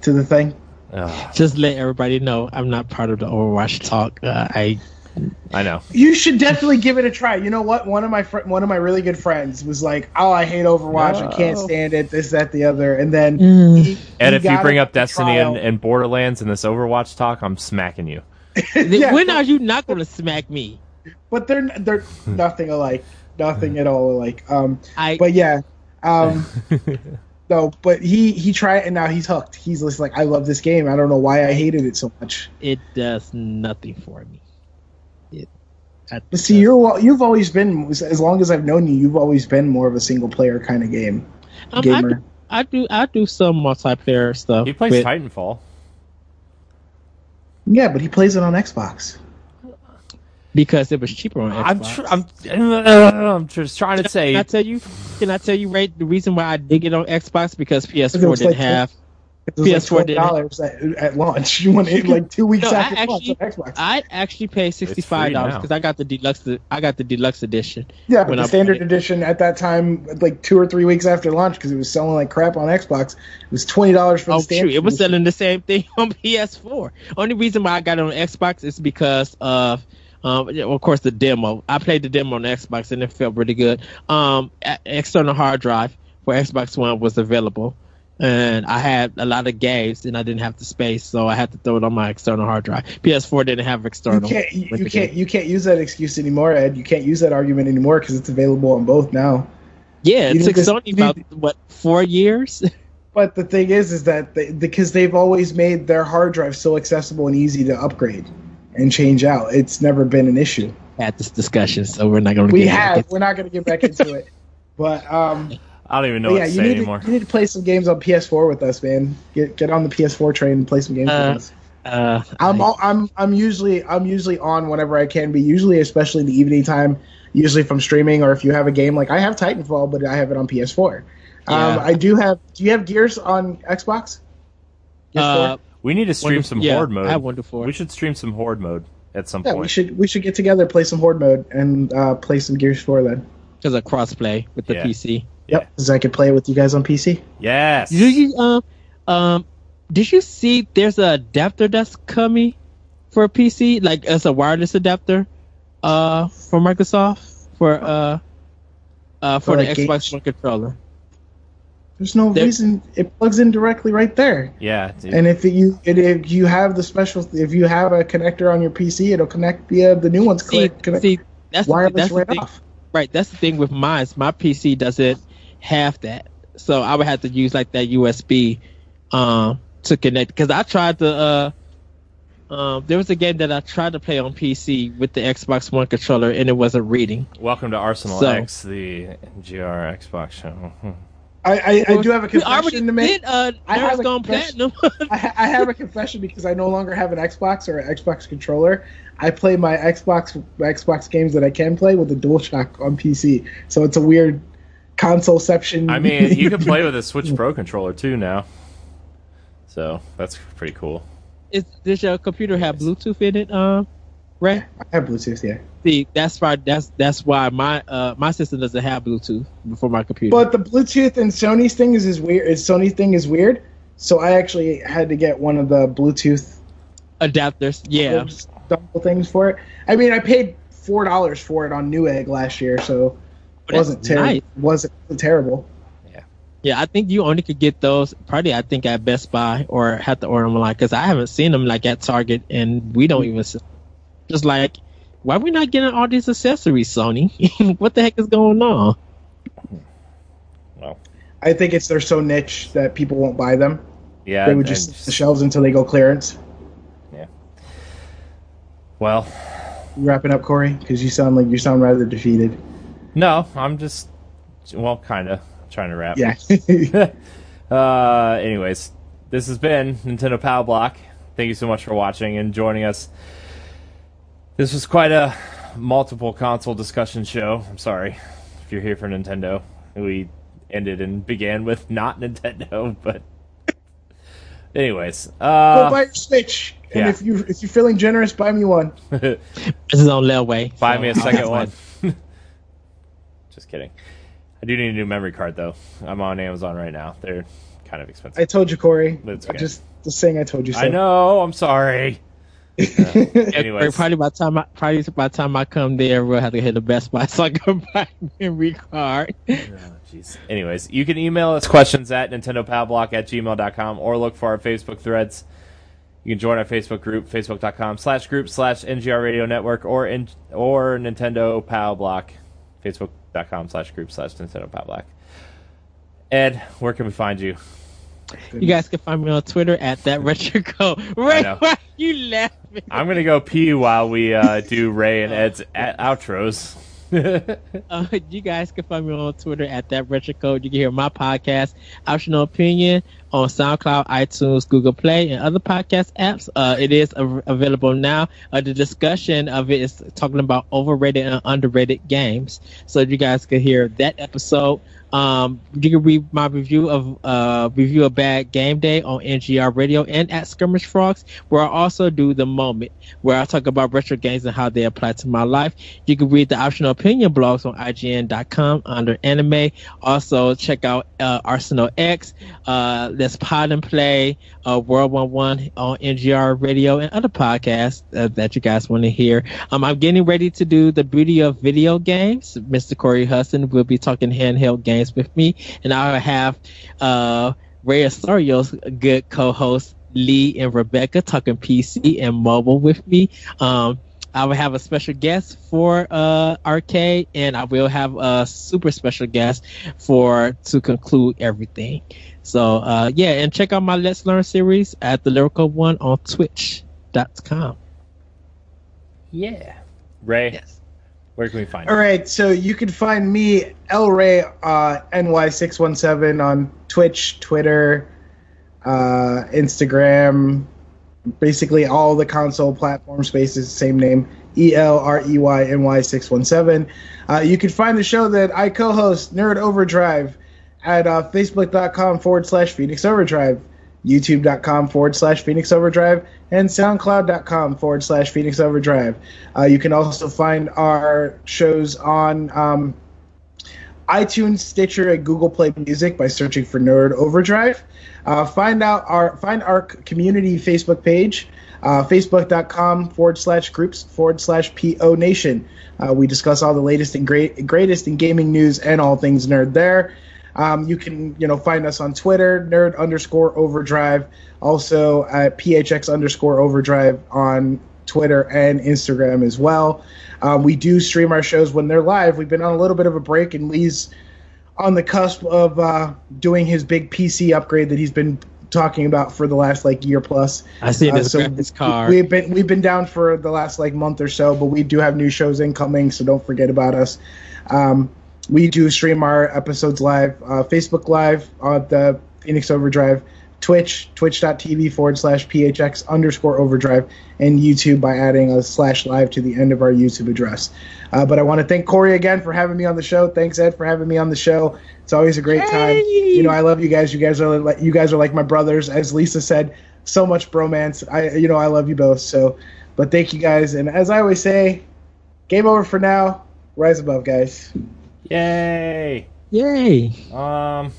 to the thing. Ugh, Just let everybody know I'm not part of the Overwatch talk. Uh, I I know. You should definitely give it a try. You know what? One of my fr- one of my really good friends was like, "Oh, I hate Overwatch. I can't stand it. This, that, the other." And then, Mm. he- And he if you bring up Destiny and, and Borderlands in this Overwatch talk, I'm smacking you. Yeah, when but- are you not going to smack me? but they're they're nothing alike, nothing at all alike. Um, I but yeah, um, no, but he he tried and now he's hooked. He's just like, I love this game. I don't know why I hated it so much. it does nothing for me. It, I, But see, you're you've always been as long as I've known you, you've always been more of a single player kind of game um, I, gamer. do, I do I do some multiplayer stuff. He plays with- Titanfall. Yeah, but he plays it on Xbox. because it was cheaper on Xbox. I'm tr- I'm uh, I'm just trying to say I tell you? Can I tell you right? The reason why I did it on Xbox because Because PS4 was didn't like- have It was PS4 like didn't. dollars at, at launch. You want it like two weeks No, I after launch actually- on Xbox. I actually paid sixty five dollars because I got the deluxe. I got the deluxe edition. yeah, but the I standard edition at that time, like two or three weeks after launch, because it was selling like crap on Xbox, it was twenty dollars for Oh the standard. shoot! It was selling the same thing on PS4. Only reason why I got it on Xbox is because of, um, yeah, of course, the demo. I played the demo on Xbox and it felt really good. Um, external hard drive for Xbox One was available, and I had a lot of games and I didn't have the space, so I had to throw it on my external hard drive. PS4 didn't have external. You can't, you, you can't, game. you can't use that excuse anymore, Ed. You can't use that argument anymore because it's available on both now. Yeah, it took to- Sony about what four years. But the thing is, is that they, because they've always made their hard drive so accessible and easy to upgrade and change out. It's never been an issue. had this discussion, so we're not going to. We have. We're not going to get back into it. But um, I don't even know what yeah, to you say need anymore. to, you need to play some games on PS4 with us, man. Get get on the PS4 train and play some games Uh, with us. Uh, I'm I- all, I'm I'm usually I'm usually on whenever I can be. Usually, especially in the evening time. Usually from streaming or if you have a game like I have Titanfall, but I have it on PS4. Um, Yeah. I do have. Do you have Gears on Xbox? uh, we need to stream Wonder- some yeah, horde mode. I have Wonder Four. We should stream some horde mode at some Yeah, point. we should we should get together, play some Horde mode, and uh, play some Gears 4 then. because of crossplay with the Yeah. PC. Yep, because I could play it with you guys on PC. Yes. Did you um um did you see there's a adapter that's coming for a PC like as a wireless adapter uh for Microsoft for uh uh for, For, the like, Xbox? One controller. There's no There- reason it plugs in directly right there. yeah. dude. And if you and if you have the special, if you have a connector on your PC, it'll connect via the new ones. See, Connect, connect see that's the, wireless that's the right thing. off. Right, that's the thing with mine. My PC doesn't have that, so I would have to use like that USB um, to connect. Because I tried to. Uh, um, there was a game that I tried to play on PC with the Xbox One controller, and it wasn't reading. Welcome to Arsenal So- X, the GR Xbox show. I, I, I do have a confession to make. did. Uh, I have a Gone confession. Platinum. I, I have a confession because I no longer have an Xbox or an Xbox controller. I play my Xbox Xbox games that I can play with a DualShock on PC. So it's a weird consoleception. I mean, you can play with a Switch Pro controller too now. So that's pretty cool. Is, does your computer have Bluetooth in it? Um, Rey? I have Bluetooth, yeah. See, that's why that's that's why my uh my system doesn't have Bluetooth for my computer. But the Bluetooth and Sony's thing is is weird. Is Sony's thing is weird. So I actually had to get one of the Bluetooth Adapters, yeah. double things for it. I mean, I paid four dollars for it on Newegg last year, so it wasn't terrible. nice. wasn't terrible. Yeah, Yeah, I think you only could get those probably. I think at Best Buy or have to order them online because I haven't seen them like at Target, and we don't even. see- Just like, why are we not getting all these accessories, Sony? what the heck is going on? Well, I think it's they're so niche that people won't buy them. yeah. they would and just sit the shelves until they go clearance. Yeah. Well, You wrapping up, Corey? Because you sound like you sound rather defeated. no, I'm just well, kind of trying to wrap. Yeah. uh, anyways, this has been Nintendo Power Block. Thank you so much for watching and joining us. This was quite a multiple console discussion show. I'm sorry if you're here for Nintendo. We ended and began with not Nintendo, but anyways, Go uh, buy your Switch, and yeah. if you if you're feeling generous, buy me one. This is on Lelway. buy so me a I'll second one. Just kidding. I do need a new memory card though. I'm on Amazon right now. They're kind of expensive. I told you, Corey. Okay. Just just saying, I told you so. I know. I'm sorry. Yeah, Anyways. probably by time I probably by time I come there, we'll have to hit the Best Buy so I can buy a memory card. Oh, jeez. Anyways, you can email us questions at nintendopowblock at gmail.com or look for our Facebook threads. You can join our Facebook group, facebook.com slash group slash NGR Radio Network or in, or Nintendo Pow Block, facebook.com slash group slash Nintendo Pow Block. Ed, where can we find you? You guys can find me on Twitter at that retro code. Rey, why you laughing? I'm going to go pee while we uh, do Rey and Ed's at outros. Uh, you guys can find me on Twitter at that retro code. You can hear my podcast, Optional Opinion, on SoundCloud, iTunes, Google Play, and other podcast apps. Uh, it is av- available now. Uh, the discussion of it is talking about overrated and underrated games. So you guys can hear that episode. Um, you can read my review of uh, review of Bad Game Day on NGR Radio and at Skirmish Frogs, where I also do the moment where I talk about retro games and how they apply to my life. You can read the optional opinion blogs on IGN.com under anime. Also check out uh, Arsenal X, uh, Let's Pod and Play, uh, World One One on NGR Radio and other podcasts uh, that you guys want to hear. Um, I'm getting ready to do the beauty of video games. Mr. Corey Hudson will be talking handheld games with me, and I'll have uh, Rey Osorio's good co-host Lee and Rebecca talking PC and mobile with me. Um, I will have a special guest for uh, arcade, and I will have a super special guest for to conclude everything. So uh, yeah, and check out my Let's Learn series at the Lyrical One on Twitch.com. Yeah. Rey, Yes. Where can we find All you? right, so you can find me El Rey uh, NY617 on Twitch, Twitter, uh, Instagram, basically all the console platform spaces, same name E L R E Y N Y 617. Uh, you can find the show that I co host, Nerd Overdrive, at uh, facebook.com forward slash Phoenix Overdrive, youtube.com forward slash Phoenix Overdrive, and soundcloud.com forward slash Phoenix Overdrive. Uh, you can also find our shows on um, iTunes, Stitcher, and Google Play Music by searching for Nerd Overdrive. Uh, find out our find our community Facebook page, uh, facebook.com forward slash groups forward slash PO Nation. Uh, we discuss all the latest and great greatest in gaming news and all things nerd there. Um, you can you know find us on Twitter, nerd underscore overdrive, also at phx underscore overdrive on Twitter and Instagram as well. Um, we do stream our shows when they're live. We've been on a little bit of a break, and Lee's on the cusp of uh, doing his big PC upgrade that he's been talking about for the last like year plus. I see Uh, this so graphics card. We've been we've been down for the last like month or so, but we do have new shows incoming, so don't forget about us. Um, we do stream our episodes live, uh, Facebook Live on the Phoenix Overdrive, Twitch, twitch.tv forward slash phx underscore overdrive, and YouTube by adding a slash live to the end of our YouTube address. Uh, but I want to thank Corey again for having me on the show. Thanks Ed for having me on the show. It's always a great time. You know, I love you guys. You guys are like you guys are like my brothers, as Lisa said. So much bromance. I you know I love you both. So, but thank you guys. And as I always say, game over for now. Rise above, guys. Yay! Yay! Um,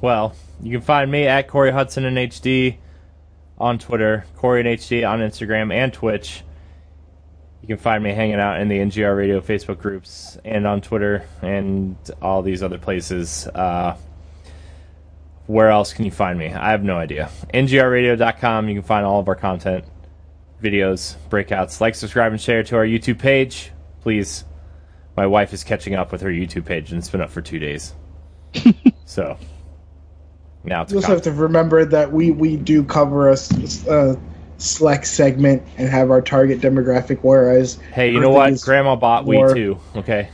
well, you can find me at Corey Hudson in HD on Twitter, Corey in HD on Instagram and Twitch. You can find me hanging out in the NGR Radio Facebook groups and on Twitter and all these other places. Uh, where else can you find me? I have no idea. NGRradio.com, you can find all of our content, videos, breakouts. Like, subscribe, and share to our YouTube page. Please. My wife is catching up with her YouTube page, and it's been up for two days. so now it's You a also have to remember that we we do cover a select segment and have our target demographic. Whereas Hey, you know what? Grandma bought we more- too. Okay.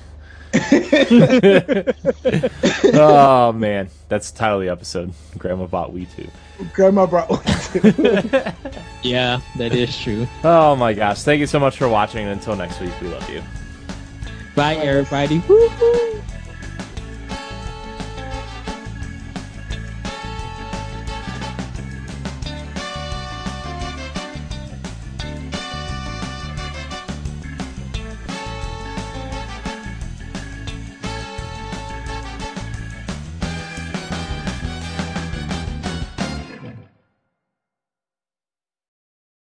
oh man, that's the title of the episode. Grandma bought we too. Grandma brought. Yeah, that is true. Oh my gosh! Thank you so much for watching. and Until next week, we love you. Bye, everybody. Woo-hoo.